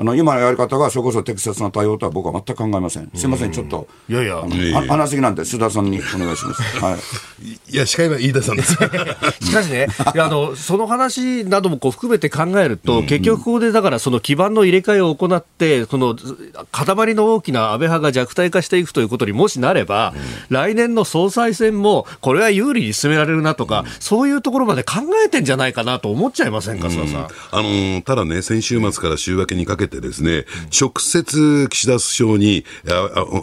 あの今のやり方がそれこそ適切な対応とは僕は全く考えません。すみません、ちょっと。いやいやあのいやいやは話しすぎなんで、須田さんにお願いします。はい。いや、司会は飯田さんです。しかしね、いやあのその話などもこう含めて考えると、結局ここでだからその基盤の入れ替えを行って、その塊の大きな安倍派が弱体化していくということにもしなれば、来年の総裁選もこれは有利に進められるなとか、そういうところまで考えてんじゃないかなと思っちゃいませんか、須田さん。あのーただね、先週末から週明けにかけてですね、直接岸田首相に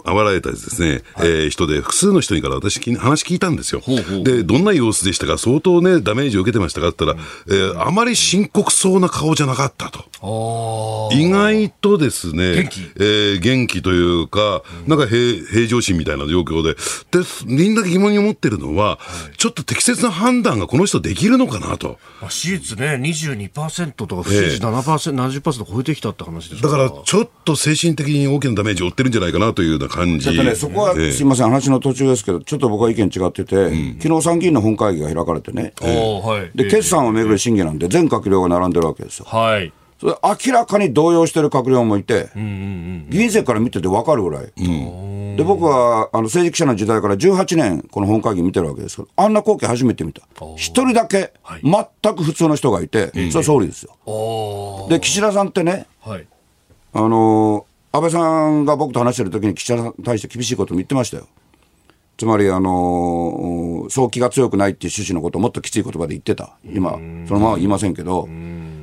あわれたですね、えー人で複数の人にから私き話聞いたんですよ。で、どんな様子でしたか相当ね、ダメージを受けてましたかって言ったら、えーあまり深刻そうな顔じゃなかったと。意外とですね、元気？えー元気というか、なんか平平常心みたいな状況で、で、みんな疑問に思ってるのは、ちょっと適切な判断がこの人できるのかなと。まあ支持率ね、22%とか不支持7%、70%超えてきたって話ですだから、ちょっと精神的に大きなダメージを負ってるんじゃないかなというような感じ。ちょっとね、そこは、ええ。すみません、話の途中ですけど、ちょっと僕は意見違ってて、昨日参議院の本会議が開かれてね、で、決算をめぐる審議なんで、全閣僚が並んでるわけですよ。はい。それ明らかに動揺してる閣僚もいて、議員席から見てて分かるぐらい。で、僕はあの政治記者の時代から18年、この本会議見てるわけですけど、あんな光景初めて見た。一人だけ、全く普通の人がいて、それは総理ですよ。で、岸田さんってね、はい。あのー安倍さんが僕と話してる時に岸田さんに対して厳しいことも言ってましたよ。つまり、あのーそう気が強くないっていう趣旨のことをもっときつい言葉で言ってた。今、そのまま言いませんけど、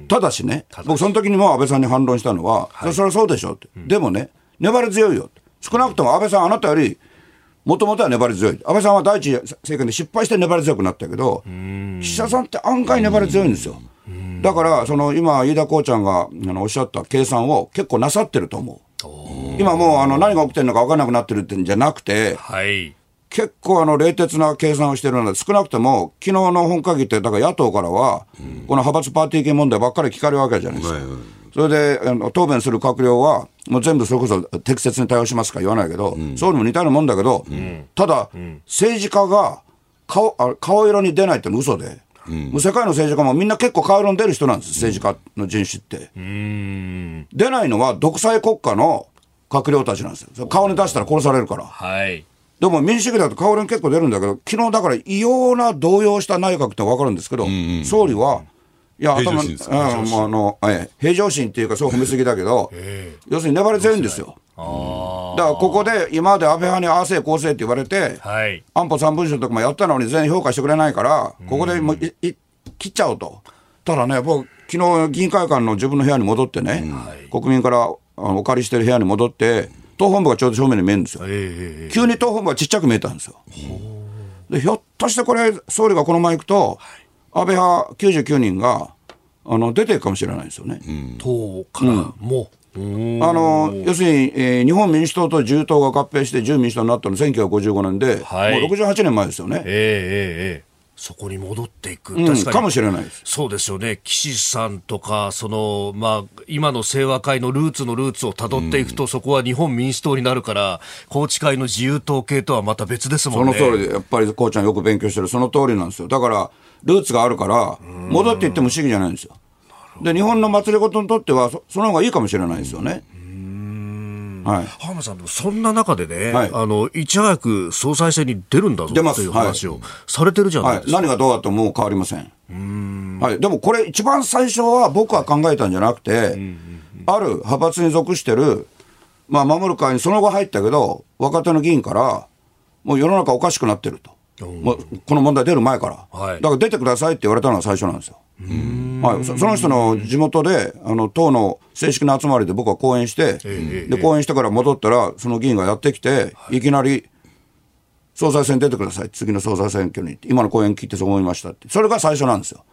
ただしね、僕その時にも安倍さんに反論したのは、そそれはそうでしょって。でもね、粘り強いよって。少なくとも安倍さんあなたより、もともとは粘り強い。安倍さんは第一政権で失敗して粘り強くなったけど、岸田さんって案外粘り強いんですよ。だから、その今、飯田こうちゃんがあのおっしゃった計算を結構なさってると思う。今もうあの何が起きてるのか分からなくなってるってんじゃなくて、はい。結構あの冷徹な計算をしてるので、少なくとも昨日の本会議って、だから野党からは、この派閥パーティー系問題ばっかり聞かれるわけじゃないですか。それであの答弁する閣僚は、もう全部それこそ適切に対応しますか言わないけど、総理も似たようなもんだけど、ただ、政治家が顔あ顔色に出ないってのは嘘で、もう世界の政治家もみんな結構顔色に出る人なんです、政治家の人種って。出ないのは独裁国家の閣僚たちなんですよ。顔に出したら殺されるから。はい。でも民主主義だと顔色に結構出るんだけど、昨日だから異様な動揺した内閣って分かるんですけど、総理は、いや、頭、うん、あの、ええ平常心っていうか、そう褒めすぎだけど、要するに粘り強いんですよ。だからここで今まで安倍派に合わせ構成って言われて、はい。安保三文書とかもやったのに全員評価してくれないから、ここでもういい切っちゃおうと。ただね、僕、昨日議員会館の自分の部屋に戻ってね、国民からお借りしてる部屋に戻って、党本部がちょうど正面に見えるんですよ。ええ急に党本部がちっちゃく見えたんですよ。でひょっとしてこれ、総理がこのまま行くと、安倍派99人があの出ていくかもしれないですよね。党からも。あの要するに、えー日本民主党と自由党が合併して自由民主党になったの1955年で、はいもう68年前ですよね。ええええええそこに戻っていく。うん確かに。かもしれないです。そうですよね。岸さんとか、その、まあ、今の清和会のルーツのルーツをたどっていくと、そこは日本民主党になるから、宏池会の自由党系とはまた別ですもんね。その通りで、やっぱりこうちゃんよく勉強してる、その通りなんですよ。だから、ルーツがあるから、戻っていっても不思議じゃないんですよ。で、日本の祭りごとにとってはそ、その方がいいかもしれないですよね。はい。浜田さん、そんな中でね、はいあの、いち早く総裁選に出るんだぞという話をされてるじゃないはい、ですか。何がどうだってもう変わりません。はい、でもこれ、一番最初は僕は考えたんじゃなくて、ある派閥に属してる、まあ、守る会にその後入ったけど、若手の議員から、もう世の中おかしくなってると。もうこの問題出る前から、はい。だから出てくださいって言われたのが最初なんですよ。はい、そその人の地元で、あの党の正式な集まりで僕は講演して、で講演してから戻ったら、その議員がやってきて、い。きなり、総裁選出てください、次の総裁選挙に、今の講演聞いてそう思いましたって、それが最初なんですよ。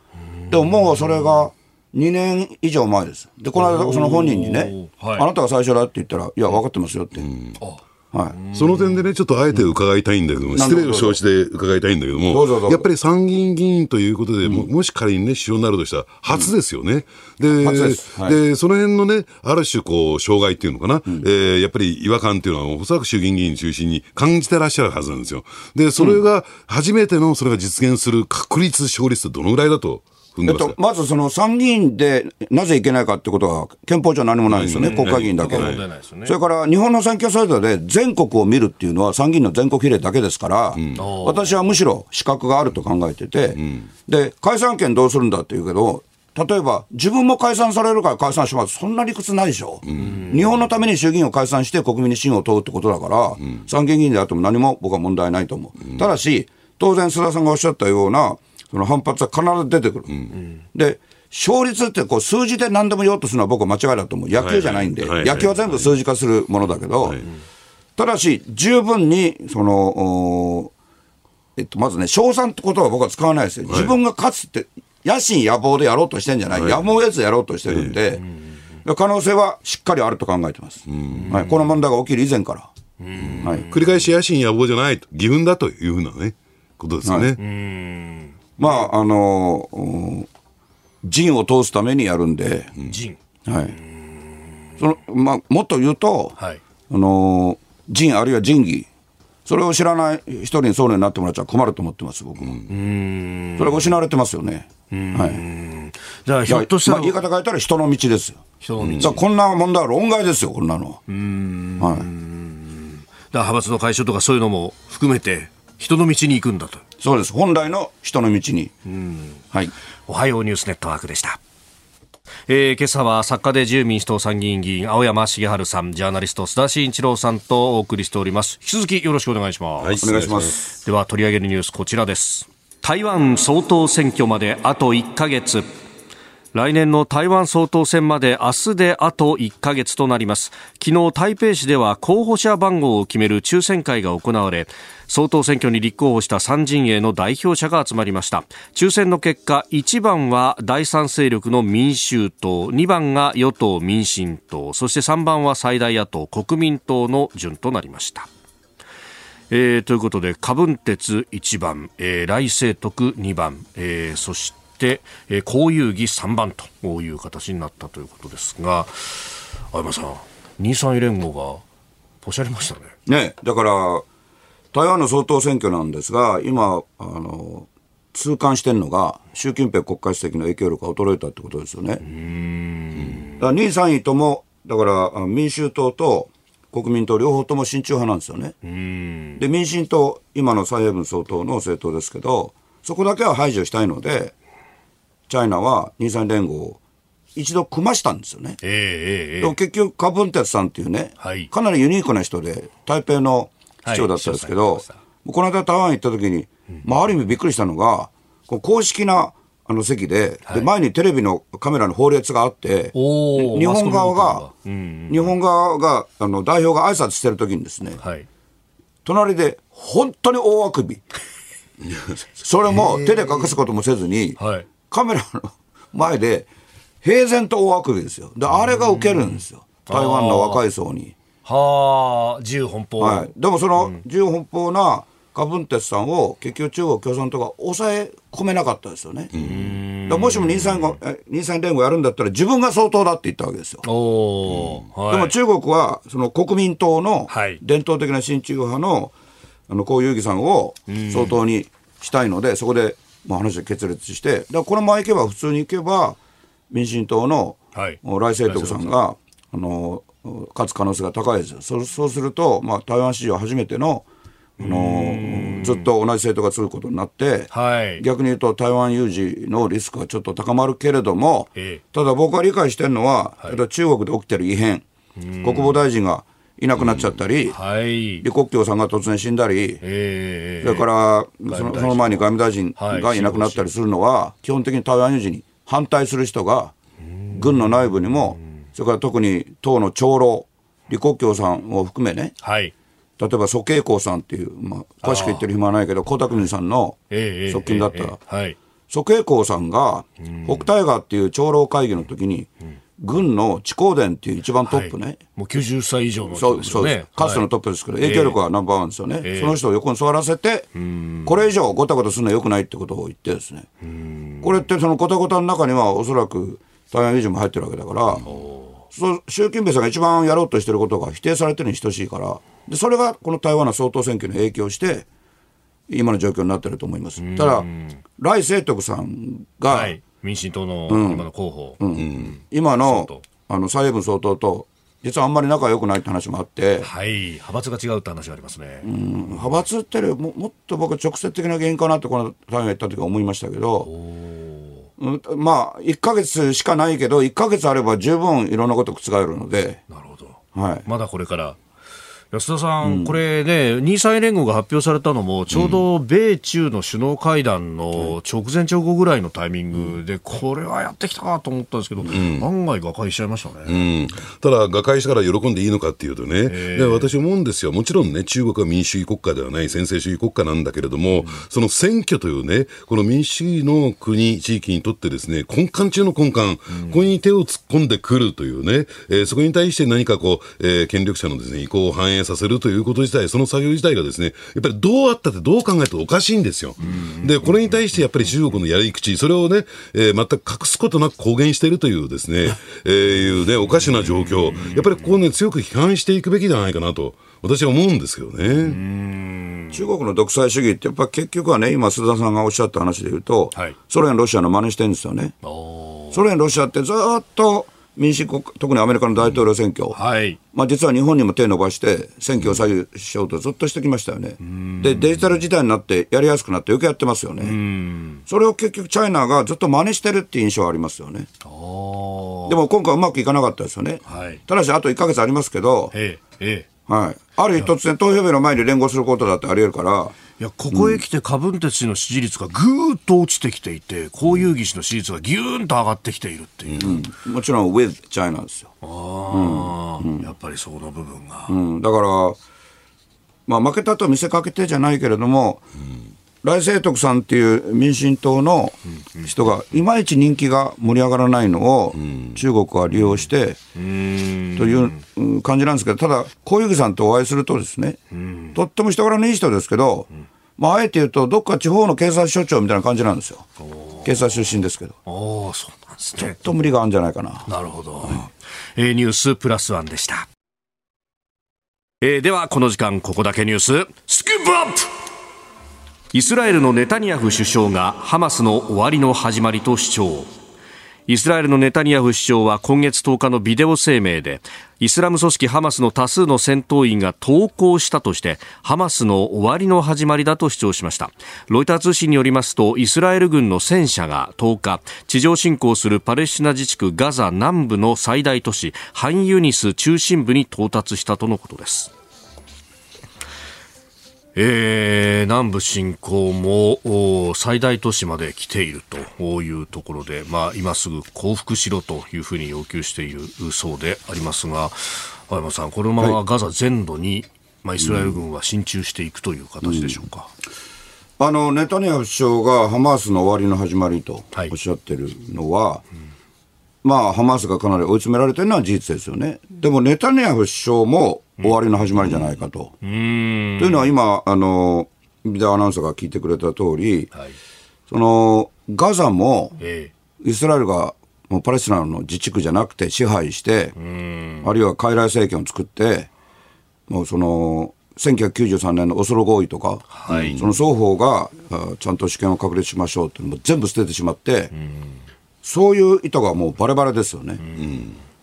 でももうそれが2年以上前です。で、この間、その本人にね、はい。あなたが最初だって言ったら、いや、分かってますよって。はい。その点でね、ちょっとあえて伺いたいんだけども、失礼を承知で伺いたいんだけども、やっぱり参議院議員ということで、ももし仮にね、首相になるとしたら、初ですよね。で、はい。でその辺のね、ある種、こう、障害っていうのかな、えーやっぱり違和感っていうのは、おそらく衆議院議員中心に感じてらっしゃるはずなんですよ。で、それが、初めてのそれが実現する確率、勝率ってどのぐらいだと踏んでますか、えっと、まずその参議院でなぜいけないかってことは、憲法上何もないですよね、国会議員だけ。それから日本の選挙制度で全国を見るっていうのは参議院の全国比例だけですから、私はむしろ資格があると考えてて、で、解散権どうするんだって言うけど、例えば自分も解散されるから解散します。そんな理屈ないでしょ。日本のために衆議院を解散して国民に信を問うってことだから、参議院議員であっても何も僕は問題ないと思う。ただし、当然須田さんがおっしゃったような、その反発は必ず出てくる。で、勝率ってこう数字で何でも言おうとするのは僕は間違いだと思う。野球じゃないんで、はいはい。はいはい野球は全部数字化するものだけど、ただし、十分に、その、おえっと、まずね、賞賛ってことは僕は使わないですよ。自分が勝つって、野心野望でやろうとしてんじゃない、やむを得ずやろうとしてるんで、可能性はしっかりあると考えてます。はい、この問題が起きる以前から。はい、繰り返し野心野望じゃないと、義憤だというふうなね、ことですよね。まあ、あのー、陣を通すためにやるんで、陣。はい。その、まあ、もっと言うと、はい。あのー、陣あるいは仁義、それを知らない一人に総理になってもらっちゃ困ると思ってます、僕も。それが失われてますよね。はい。じゃあ、ひょっとしたら、まあ、言い方変えたら人の道ですよ。人の道だからこんな問題は論外ですよ、こんなの。はい。だから派閥の解消とかそういうのも含めて、人の道に行くんだと。そうです。本来の人の道に。はい。おはようニュースネットワークでした。えー、今朝は作家で自由民主党参議院議員青山茂春さん、ジャーナリスト須田慎一郎さんとお送りしております。引き続きよろしくお願いします。お願いします。では取り上げるニュースこちらです。台湾総統選挙まであと1ヶ月。来年の台湾総統選まで明日であと1ヶ月となります。昨日台北市では候補者番号を決める抽選会が行われ、総統選挙に立候補した3陣営の代表者が集まりました。抽選の結果、1番は第三勢力の民衆党、2番が与党民進党、そして3番は最大野党国民党の順となりました。えーということで、カブン鉄1番、えー、来清徳2番、えーそして、えー、公遊戯3番という形になったということですが、相山さん、23位連合がポシャりましたね。ね、だから、台湾の総統選挙なんですが、今、あの、痛感してるのが、習近平国家主席の影響力が衰えたってことですよね。だから2位、3位とも、だからあ民衆党と国民党両方とも親中派なんですよね。で、民進党、今の蔡英文総統の政党ですけど、そこだけは排除したいので、チャイナは2、3連合を一度組ましたんですよね。えー、えー、えでも結局、カブンテツさんっていうね、はい。かなりユニークな人で、台北の市長だったんですけど、はいこの間台湾行った時に、まあ、ある意味びっくりしたのが、こう公式なあの席で,、で、前にテレビのカメラの法列があって、日本側が日本側が、あの代表が挨拶してる時にですね、はい。隣で本当に大あくび。それも手で隠すこともせずに、はいカメラの前で平然と大あくびですよ。で、あれが受けるんですよ。台湾の若い層に。はあ、自由奔放。はい。でもその自由奔放なカブンテツさんを結局中国共産党が抑え込めなかったですよね。もしも23え23連合やるんだったら自分が総統だって言ったわけですよ。はい。でも中国はその国民党のはい伝統的な親中派のあの江遊戯さんを総統にしたいので、そこでまあ話が決裂して、だからこのままいけば普通にいけば、民進党のはい。来清徳さんが、あの勝つ可能性が高いですよ。そうそうすると、まあ、台湾史上初めてのあのずっと同じ政党が続くことになって、はい。逆に言うと台湾有事のリスクがちょっと高まるけれども、ええ。ただ僕が理解してるのは、例えば中国で起きてる異変、国防大臣がいなくなっちゃったり、はい。李克強さんが突然死んだり、ええそれからそのその前に外務大臣がいなくなったりするのは、基本的に台湾有事に反対する人が、軍の内部にも、それから特に党の長老、李克強さんを含めね、はい。例えば蘇慶光さんっていう、まあ、詳しく言ってる暇はないけど、江沢民さんのええ側近だった、ええええはい。蘇慶光さんが、北戴河っていう長老会議の時に、軍の地高伝っていう一番トップね、もう90歳以上のそう人ですよね。かつてのトップですけど、影響力はナンバーワンですよね、ええ。その人を横に座らせて、これ以上ごたごたするのはよくないってことを言ってですね、これってそのごたごたの中には、おそらく台湾有事も入ってるわけだから、そう習近平さんが一番やろうとしてることが否定されてるに等しいから、でそれがこの台湾の総統選挙に影響して、今の状況になってると思います。ただ、来清徳さんが、はい。民進党の今の候補。今の総統あの蔡英文総統と、実はあんまり仲良くないって話もあって、はい。派閥が違うって話がありますね。派閥ってももっと僕は直接的な原因かなってこの台湾行った時は思いましたけど、うんまあ1か月しかないけど1か月あれば十分いろんなこと覆るので、なるほど。はい、まだこれから。安田さん、これね、二歳連合が発表されたのも、ちょうど米中の首脳会談の直前直後ぐらいのタイミングで、これはやってきたかと思ったんですけど、案外瓦解しちゃいましたね。うん、ただ、瓦解したから喜んでいいのかっていうとね、で私思うんですよ、もちろんね、中国は民主主義国家ではない、専制主義国家なんだけれども、その選挙というね、この民主主義の国、地域にとってですね、根幹中の根幹、ここに手を突っ込んでくるというね、えーそこに対して何かこう、えー権力者のですね、意向を反映させるということ自体、その作業自体がですね、やっぱりどうあったってどう考えてもおかしいんですよ。で、これに対してやっぱり中国のやり口、それをね、えー全く隠すことなく公言しているというですね、えーいうね、おかしな状況、やっぱりここをね、強く批判していくべきじゃないかなと、私は思うんですけどね。中国の独裁主義ってやっぱ結局はね今須田さんがおっしゃった話で言うと、はい。ソ連ロシアの真似してるんですよね。ソ連ロシアってずーっと民主国特にアメリカの大統領選挙、はい。まあ、実は日本にも手を伸ばして選挙を左右しようとずっとしてきましたよね。でデジタル時代になってやりやすくなってよくやってますよね。それを結局チャイナがずっと真似してるっていう印象はありますよね。でも今回うまくいかなかったですよね。はいただしあと1ヶ月ありますけど、ええ、ええ。はい、ある日突然投票日の前に連合することだってあり得るから、いや、ここへ来て、カブンテツ氏の支持率がぐーっと落ちてきていて、こういう議士の支持率がぎゅーんと上がってきているっていう。もちろん with China ですよ。ああ、やっぱりその部分が。うん、だから、まあ、負けたと見せかけてじゃないけれども、来清徳さんっていう民進党の人がいまいち人気が盛り上がらないのを中国は利用してといううん感じなんですけどただ小池さんとお会いするとですねとっても人柄のいい人ですけどまああえて言うとどっか地方の警察署長みたいな感じなんですよ。警察出身ですけど。ああ、そうなんですね。と無理があるんじゃないかな。なるほど。えーニュースプラスワンでした。えーでは、この時間、ここだけニュース、スクープアップイスラエルのネタニヤフ首相がハマスの終わりの始まりと主張。イスラエルのネタニヤフ首相は今月10日のビデオ声明で、イスラム組織ハマスの多数の戦闘員が投降したとして、ハマスの終わりの始まりだと主張しました。ロイター通信によりますと、イスラエル軍の戦車が10日、地上侵攻するパレスチナ自治区ガザ南部の最大都市、ハンユニス中心部に到達したとのことです。えー南部侵攻もお最大都市まで来ているというところで、まあ、今すぐ降伏しろというふうに要求しているそうでありますが、青山さん、このままガザ全土に、まあ、イスラエル軍は進駐していくという形でしょうか？あのネタニヤフ首相がハマースの終わりの始まりとはいおっしゃってるのは、まあ、ハマースがかなり追い詰められてるのは事実ですよね。でもネタニヤフ首相も終わりの始まりじゃないかと。というのは今、あのビデオアナウンサーが聞いてくれた通り、はい。そのガザもえイスラエルがもうパレスチナの自治区じゃなくて支配して、あるいは傀儡政権を作って、もうその1993年のオスロ合意とか、その双方があちゃんと主権を確立しましょうって全部捨ててしまって、そういう意図がもうバレバレですよね。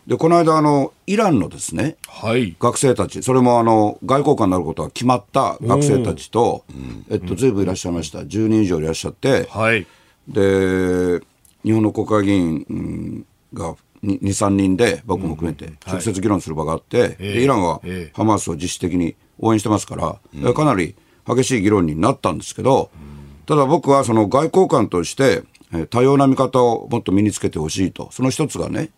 で、この間、あの、イランのですね、はい。学生たち、それもあの外交官になることが決まった学生たちと、えっと、ずいぶんいらっしゃいました、10人以上いらっしゃって、はい。で、日本の国会議員うんが2、3人で、僕も含めて、直接議論する場があって、でイランはええ。ハマスを実質的に応援してますから、かなり激しい議論になったんですけど、ただ僕はその外交官として、えー多様な見方をもっと身につけてほしいと、その一つがね、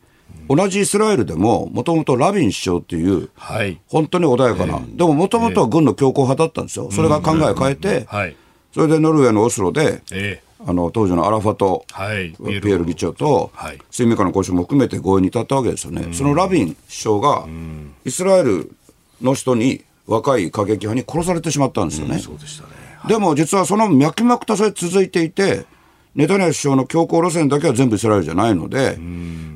同じイスラエルでも、もともとラビン首相っていう、はい。本当に穏やかな、でももともとは軍の強硬派だったんですよ、それが考えを変えて、はい。それでノルウェーのオスロで、ええ。あの当時のアラファト、はい。ピエール議長と、はい。水面下の交渉も含めて合意に至ったわけですよね、そのラビン首相が、イスラエルの人に、若い過激派に殺されてしまったんですよね。そうでしたね。でも実はその脈々とそれ続いていて、ネタニヤフ首相の強硬路線だけは全部イスラエルじゃないので、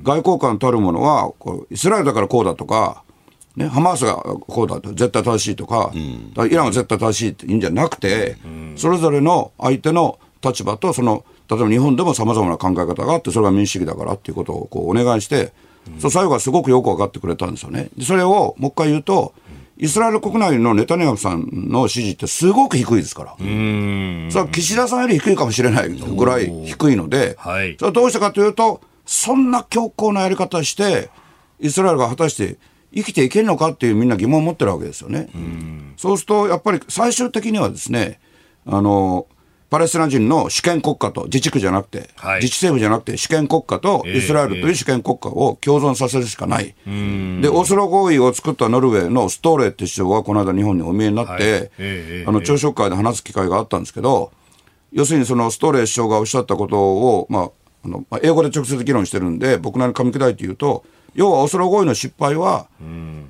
外交官たるものはこう、イスラエルだからこうだとか、ね、ハマースがこうだと、絶対正しいとか、イランは絶対正しいっていいんじゃなくて、それぞれの相手の立場と、その例えば日本でもさまざまな考え方があって、それが民主主義だからっていうことをこうお願いして、その最後はすごくよく分かってくれたんですよね。でそれをもう一回言うと、イスラエル国内のネタニヤフさんの支持ってすごく低いですから。それは岸田さんより低いかもしれないぐらい低いので、はいそれはどうしてかというと、そんな強硬なやり方して、イスラエルが果たして生きていけるのかっていうみんな疑問を持ってるわけですよね。そうすると、やっぱり最終的にはですね、あの、パレスチナ人の主権国家と自治区じゃなくて、はい。自治政府じゃなくて主権国家とええイスラエルという主権国家を共存させるしかない。で、オスロ合意を作ったノルウェーのストーレーって首相がこの間日本にお見えになって、はい。ええあの、朝食会で話す機会があったんですけど、要するにそのストーレー首相がおっしゃったことを、まあ、あのまあ英語で直接議論してるんで、僕なりに噛み砕いて言うと、要はオスロ合意の失敗は、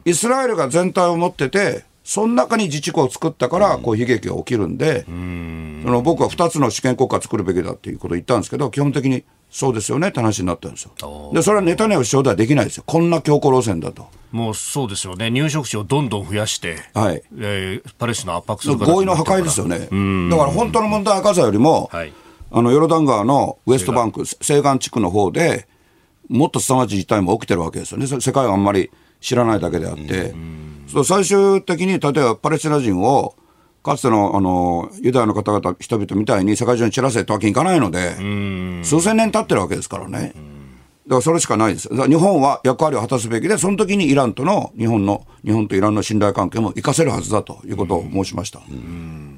イスラエルが全体を持ってて、その中に自治区を作ったから、こう悲劇が起きるんで、その僕は2つの主権国家を作るべきだっていうことを言ったんですけど、基本的にそうですよねって話になったんですよ。で、それはネタニヤフ首相ではできないですよ。こんな強硬路線だと。もうそうですよね。入植地をどんどん増やして、はい。えーパレスチナを圧迫する合意の破壊ですよね。だから本当の問題はガザよりも、はい。あのヨルダン川のウエストバンク、西岸地区の方で、もっと凄まじい事態も起きてるわけですよね、そ世界はあんまり知らないだけであって、そう最終的に例えばパレスチナ人を、かつてのあのユダヤの方々、人々みたいに世界中に散らせってわけにいかないので、数千年経ってるわけですからね。だからそれしかないです。日本は役割を果たすべきで、その時にイランとの日本の、日本とイランの信頼関係も活かせるはずだということを申しました。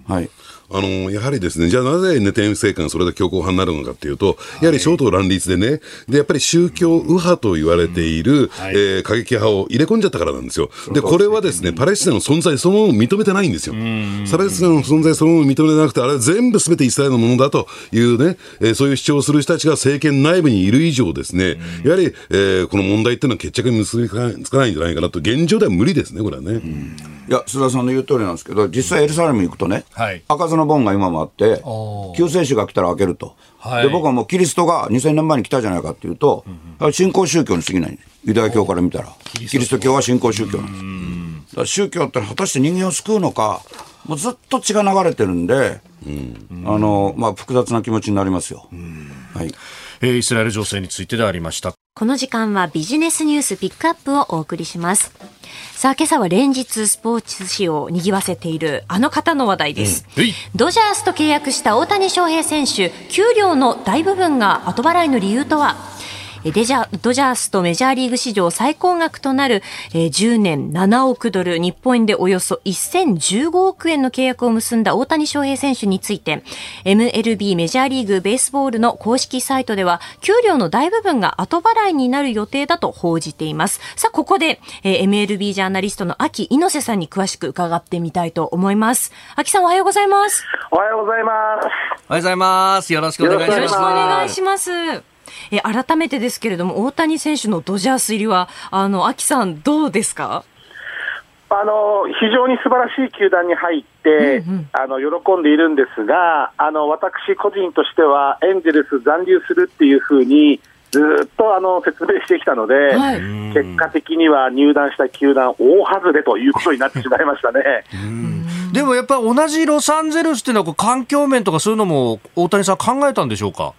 はい。あのやはりですね、じゃあなぜネタニヤフ政権がそれだけ強硬派になるのかというと、やはり小党乱立でね、でやっぱり宗教右派と言われている、えー過激派を入れ込んじゃったからなんですよ。で、これはですね、パレスチナの存在そのものを認めてないんですよ。パレスチナの存在そのものを認めてなくて、あれは全部すべてイスラエルのものだというね、えーそういう主張をする人たちが政権内部にいる以上ですね、やはり、えーこの問題っていうのは決着に結びつかないんじゃないかなと、現状では無理ですね、これはね。いや、須田さんの言う通りなんですけど、実際エルサレムに行くとね、はい。開かずの門が今もあって、救世主が来たら開けると。はいで、僕はもうキリストが2000年前に来たじゃないかっていうと、信仰宗教に過ぎない。ユダヤ教から見たら。キリスト教は信仰宗教なんです。だから宗教って果たして人間を救うのか、もうずっと血が流れてるんで、あの、まあ、複雑な気持ちになりますよ。はい。えーイスラエル情勢についてでありました。この時間はビジネスニュースピックアップをお送りします。さあ、今朝は連日スポーツ紙を賑わせているあの方の話題です。うん。はい。ドジャースと契約した大谷翔平選手、給料の大部分が後払いの理由とは？えデジャドジャースとメジャーリーグ史上最高額となる、えー10年7億ドル、日本円でおよそ1015億円の契約を結んだ大谷翔平選手について、MLB メジャーリーグベースボールの公式サイトでは、給料の大部分が後払いになる予定だと報じています。さあ、ここで、えー MLB ジャーナリストの秋猪瀬さんに詳しく伺ってみたいと思います。秋さんおはようございます。おはようございます。おはようございます。よろしくお願いします。よろしくお願いします。え改めてですけれども、大谷選手のドジャース入りは、あの、秋さん、どうですか？あの非常に素晴らしい球団に入って、あの喜んでいるんですが、あの私個人としては、エンゼルス残留するっていうふうに、ずっとあの説明してきたので、はい。結果的には入団した球団、大外れということになってしまいましたね。でもやっぱり同じロサンゼルスっていうのは環境面とかそういうのも大谷さん考えたんでしょうか？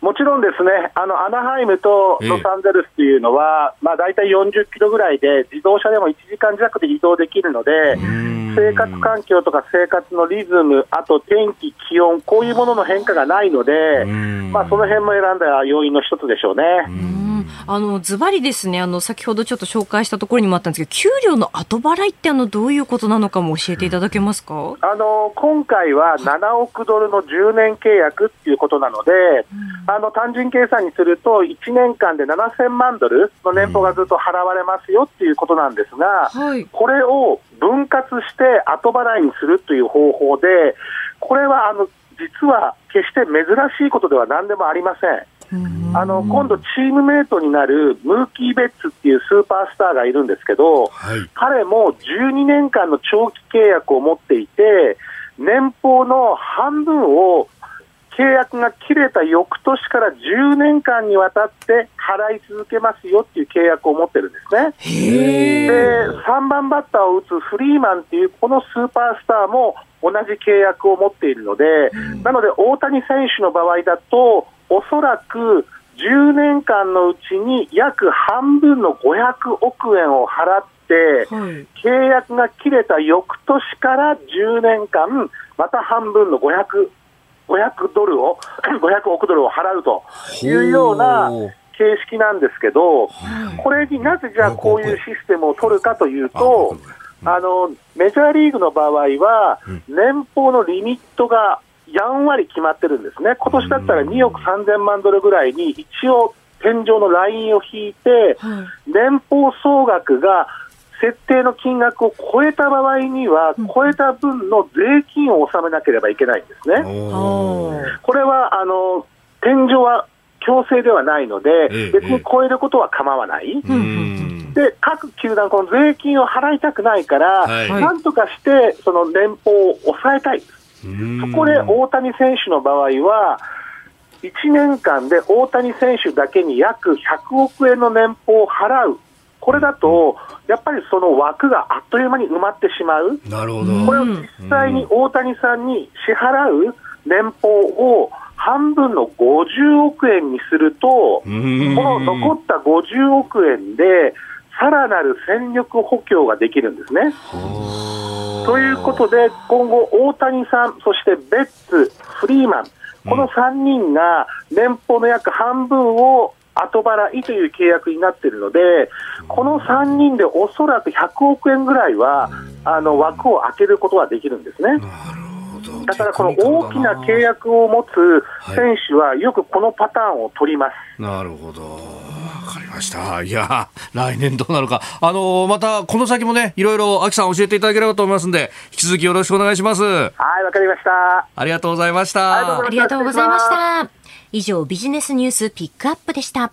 もちろんですね、あのアナハイムとロサンゼルスというのは、ええ、まあ、大体40キロぐらいで、自動車でも1時間弱で移動できるので、生活環境とか生活のリズム、あと天気、気温、こういうものの変化がないので、まあ、その辺も選んだ要因の一つでしょうね。あの、ズバリですね、あの、先ほどちょっと紹介したところにもあったんですけど、給料の後払いってあの、どういうことなのかも教えていただけますか、あの、今回は7億ドルの10年契約っていうことなので、うん、あの、単純計算にすると、1年間で7000万ドルの年俸がずっと払われますよっていうことなんですが、はい、これを分割して後払いにするという方法で、これはあの、実は決して珍しいことでは何でもありません。あの今度、チームメートになるムーキー・ベッツっていうスーパースターがいるんですけど、はい、彼も12年間の長期契約を持っていて、年俸の半分を契約が切れた翌年から10年間にわたって払い続けますよっていう契約を持ってるんですね。で、3番バッターを打つフリーマンっていうこのスーパースターも同じ契約を持っているので、なので大谷選手の場合だと、おそらく10年間のうちに約半分の500億円を払って、はい、契約が切れた翌年から10年間、また半分の500、500ドルを、500億ドルを払うというような形式なんですけど、これになぜじゃあこういうシステムを取るかというと、あのメジャーリーグの場合は、年俸のリミットがやんわり決まってるんですね、今年だったら2億3000万ドルぐらいに一応、天井のラインを引いて、年俸総額が設定の金額を超えた場合には、超えた分の税金を納めなければいけないんですね。これはあの天井は強制ではないので、別に超えることは構わない。で、各球団、この税金を払いたくないから、なんとかしてその年俸を抑えたい。そこで大谷選手の場合は、1年間で大谷選手だけに約100億円の年俸を払う、これだと、やっぱりその枠があっという間に埋まってしまう、なるほど。これを実際に大谷さんに支払う年俸を半分の50億円にすると、この残った50億円で、さらなる戦力補強ができるんですね。ということで、今後、大谷さん、そしてベッツ、フリーマン、この3人が年俸の約半分を後払いという契約になっているので、この3人でおそらく100億円ぐらいは、あの枠を開けることができるんですね。だからこの大きな契約を持つ選手はよくこのパターンを取ります。なるほど。ました。いや、来年どうなるか。あのまた、この先もね、いろいろ、秋さん教えていただければと思いますんで、引き続きよろしくお願いします。はい、わかりました。ありがとうございました。ありがとうございました。以上、ビジネスニュースピックアップでした。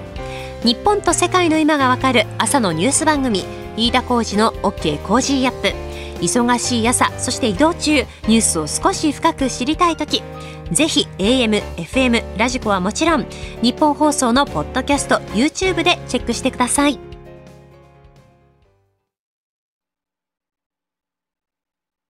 日本と世界の今がわかる朝のニュース番組飯田浩二の OK コージーアップ。忙しい朝そして移動中ニュースを少し深く知りたい時ぜひ AM、FM、ラジコはもちろんニッポン放送のポッドキャスト YouTube でチェックしてください。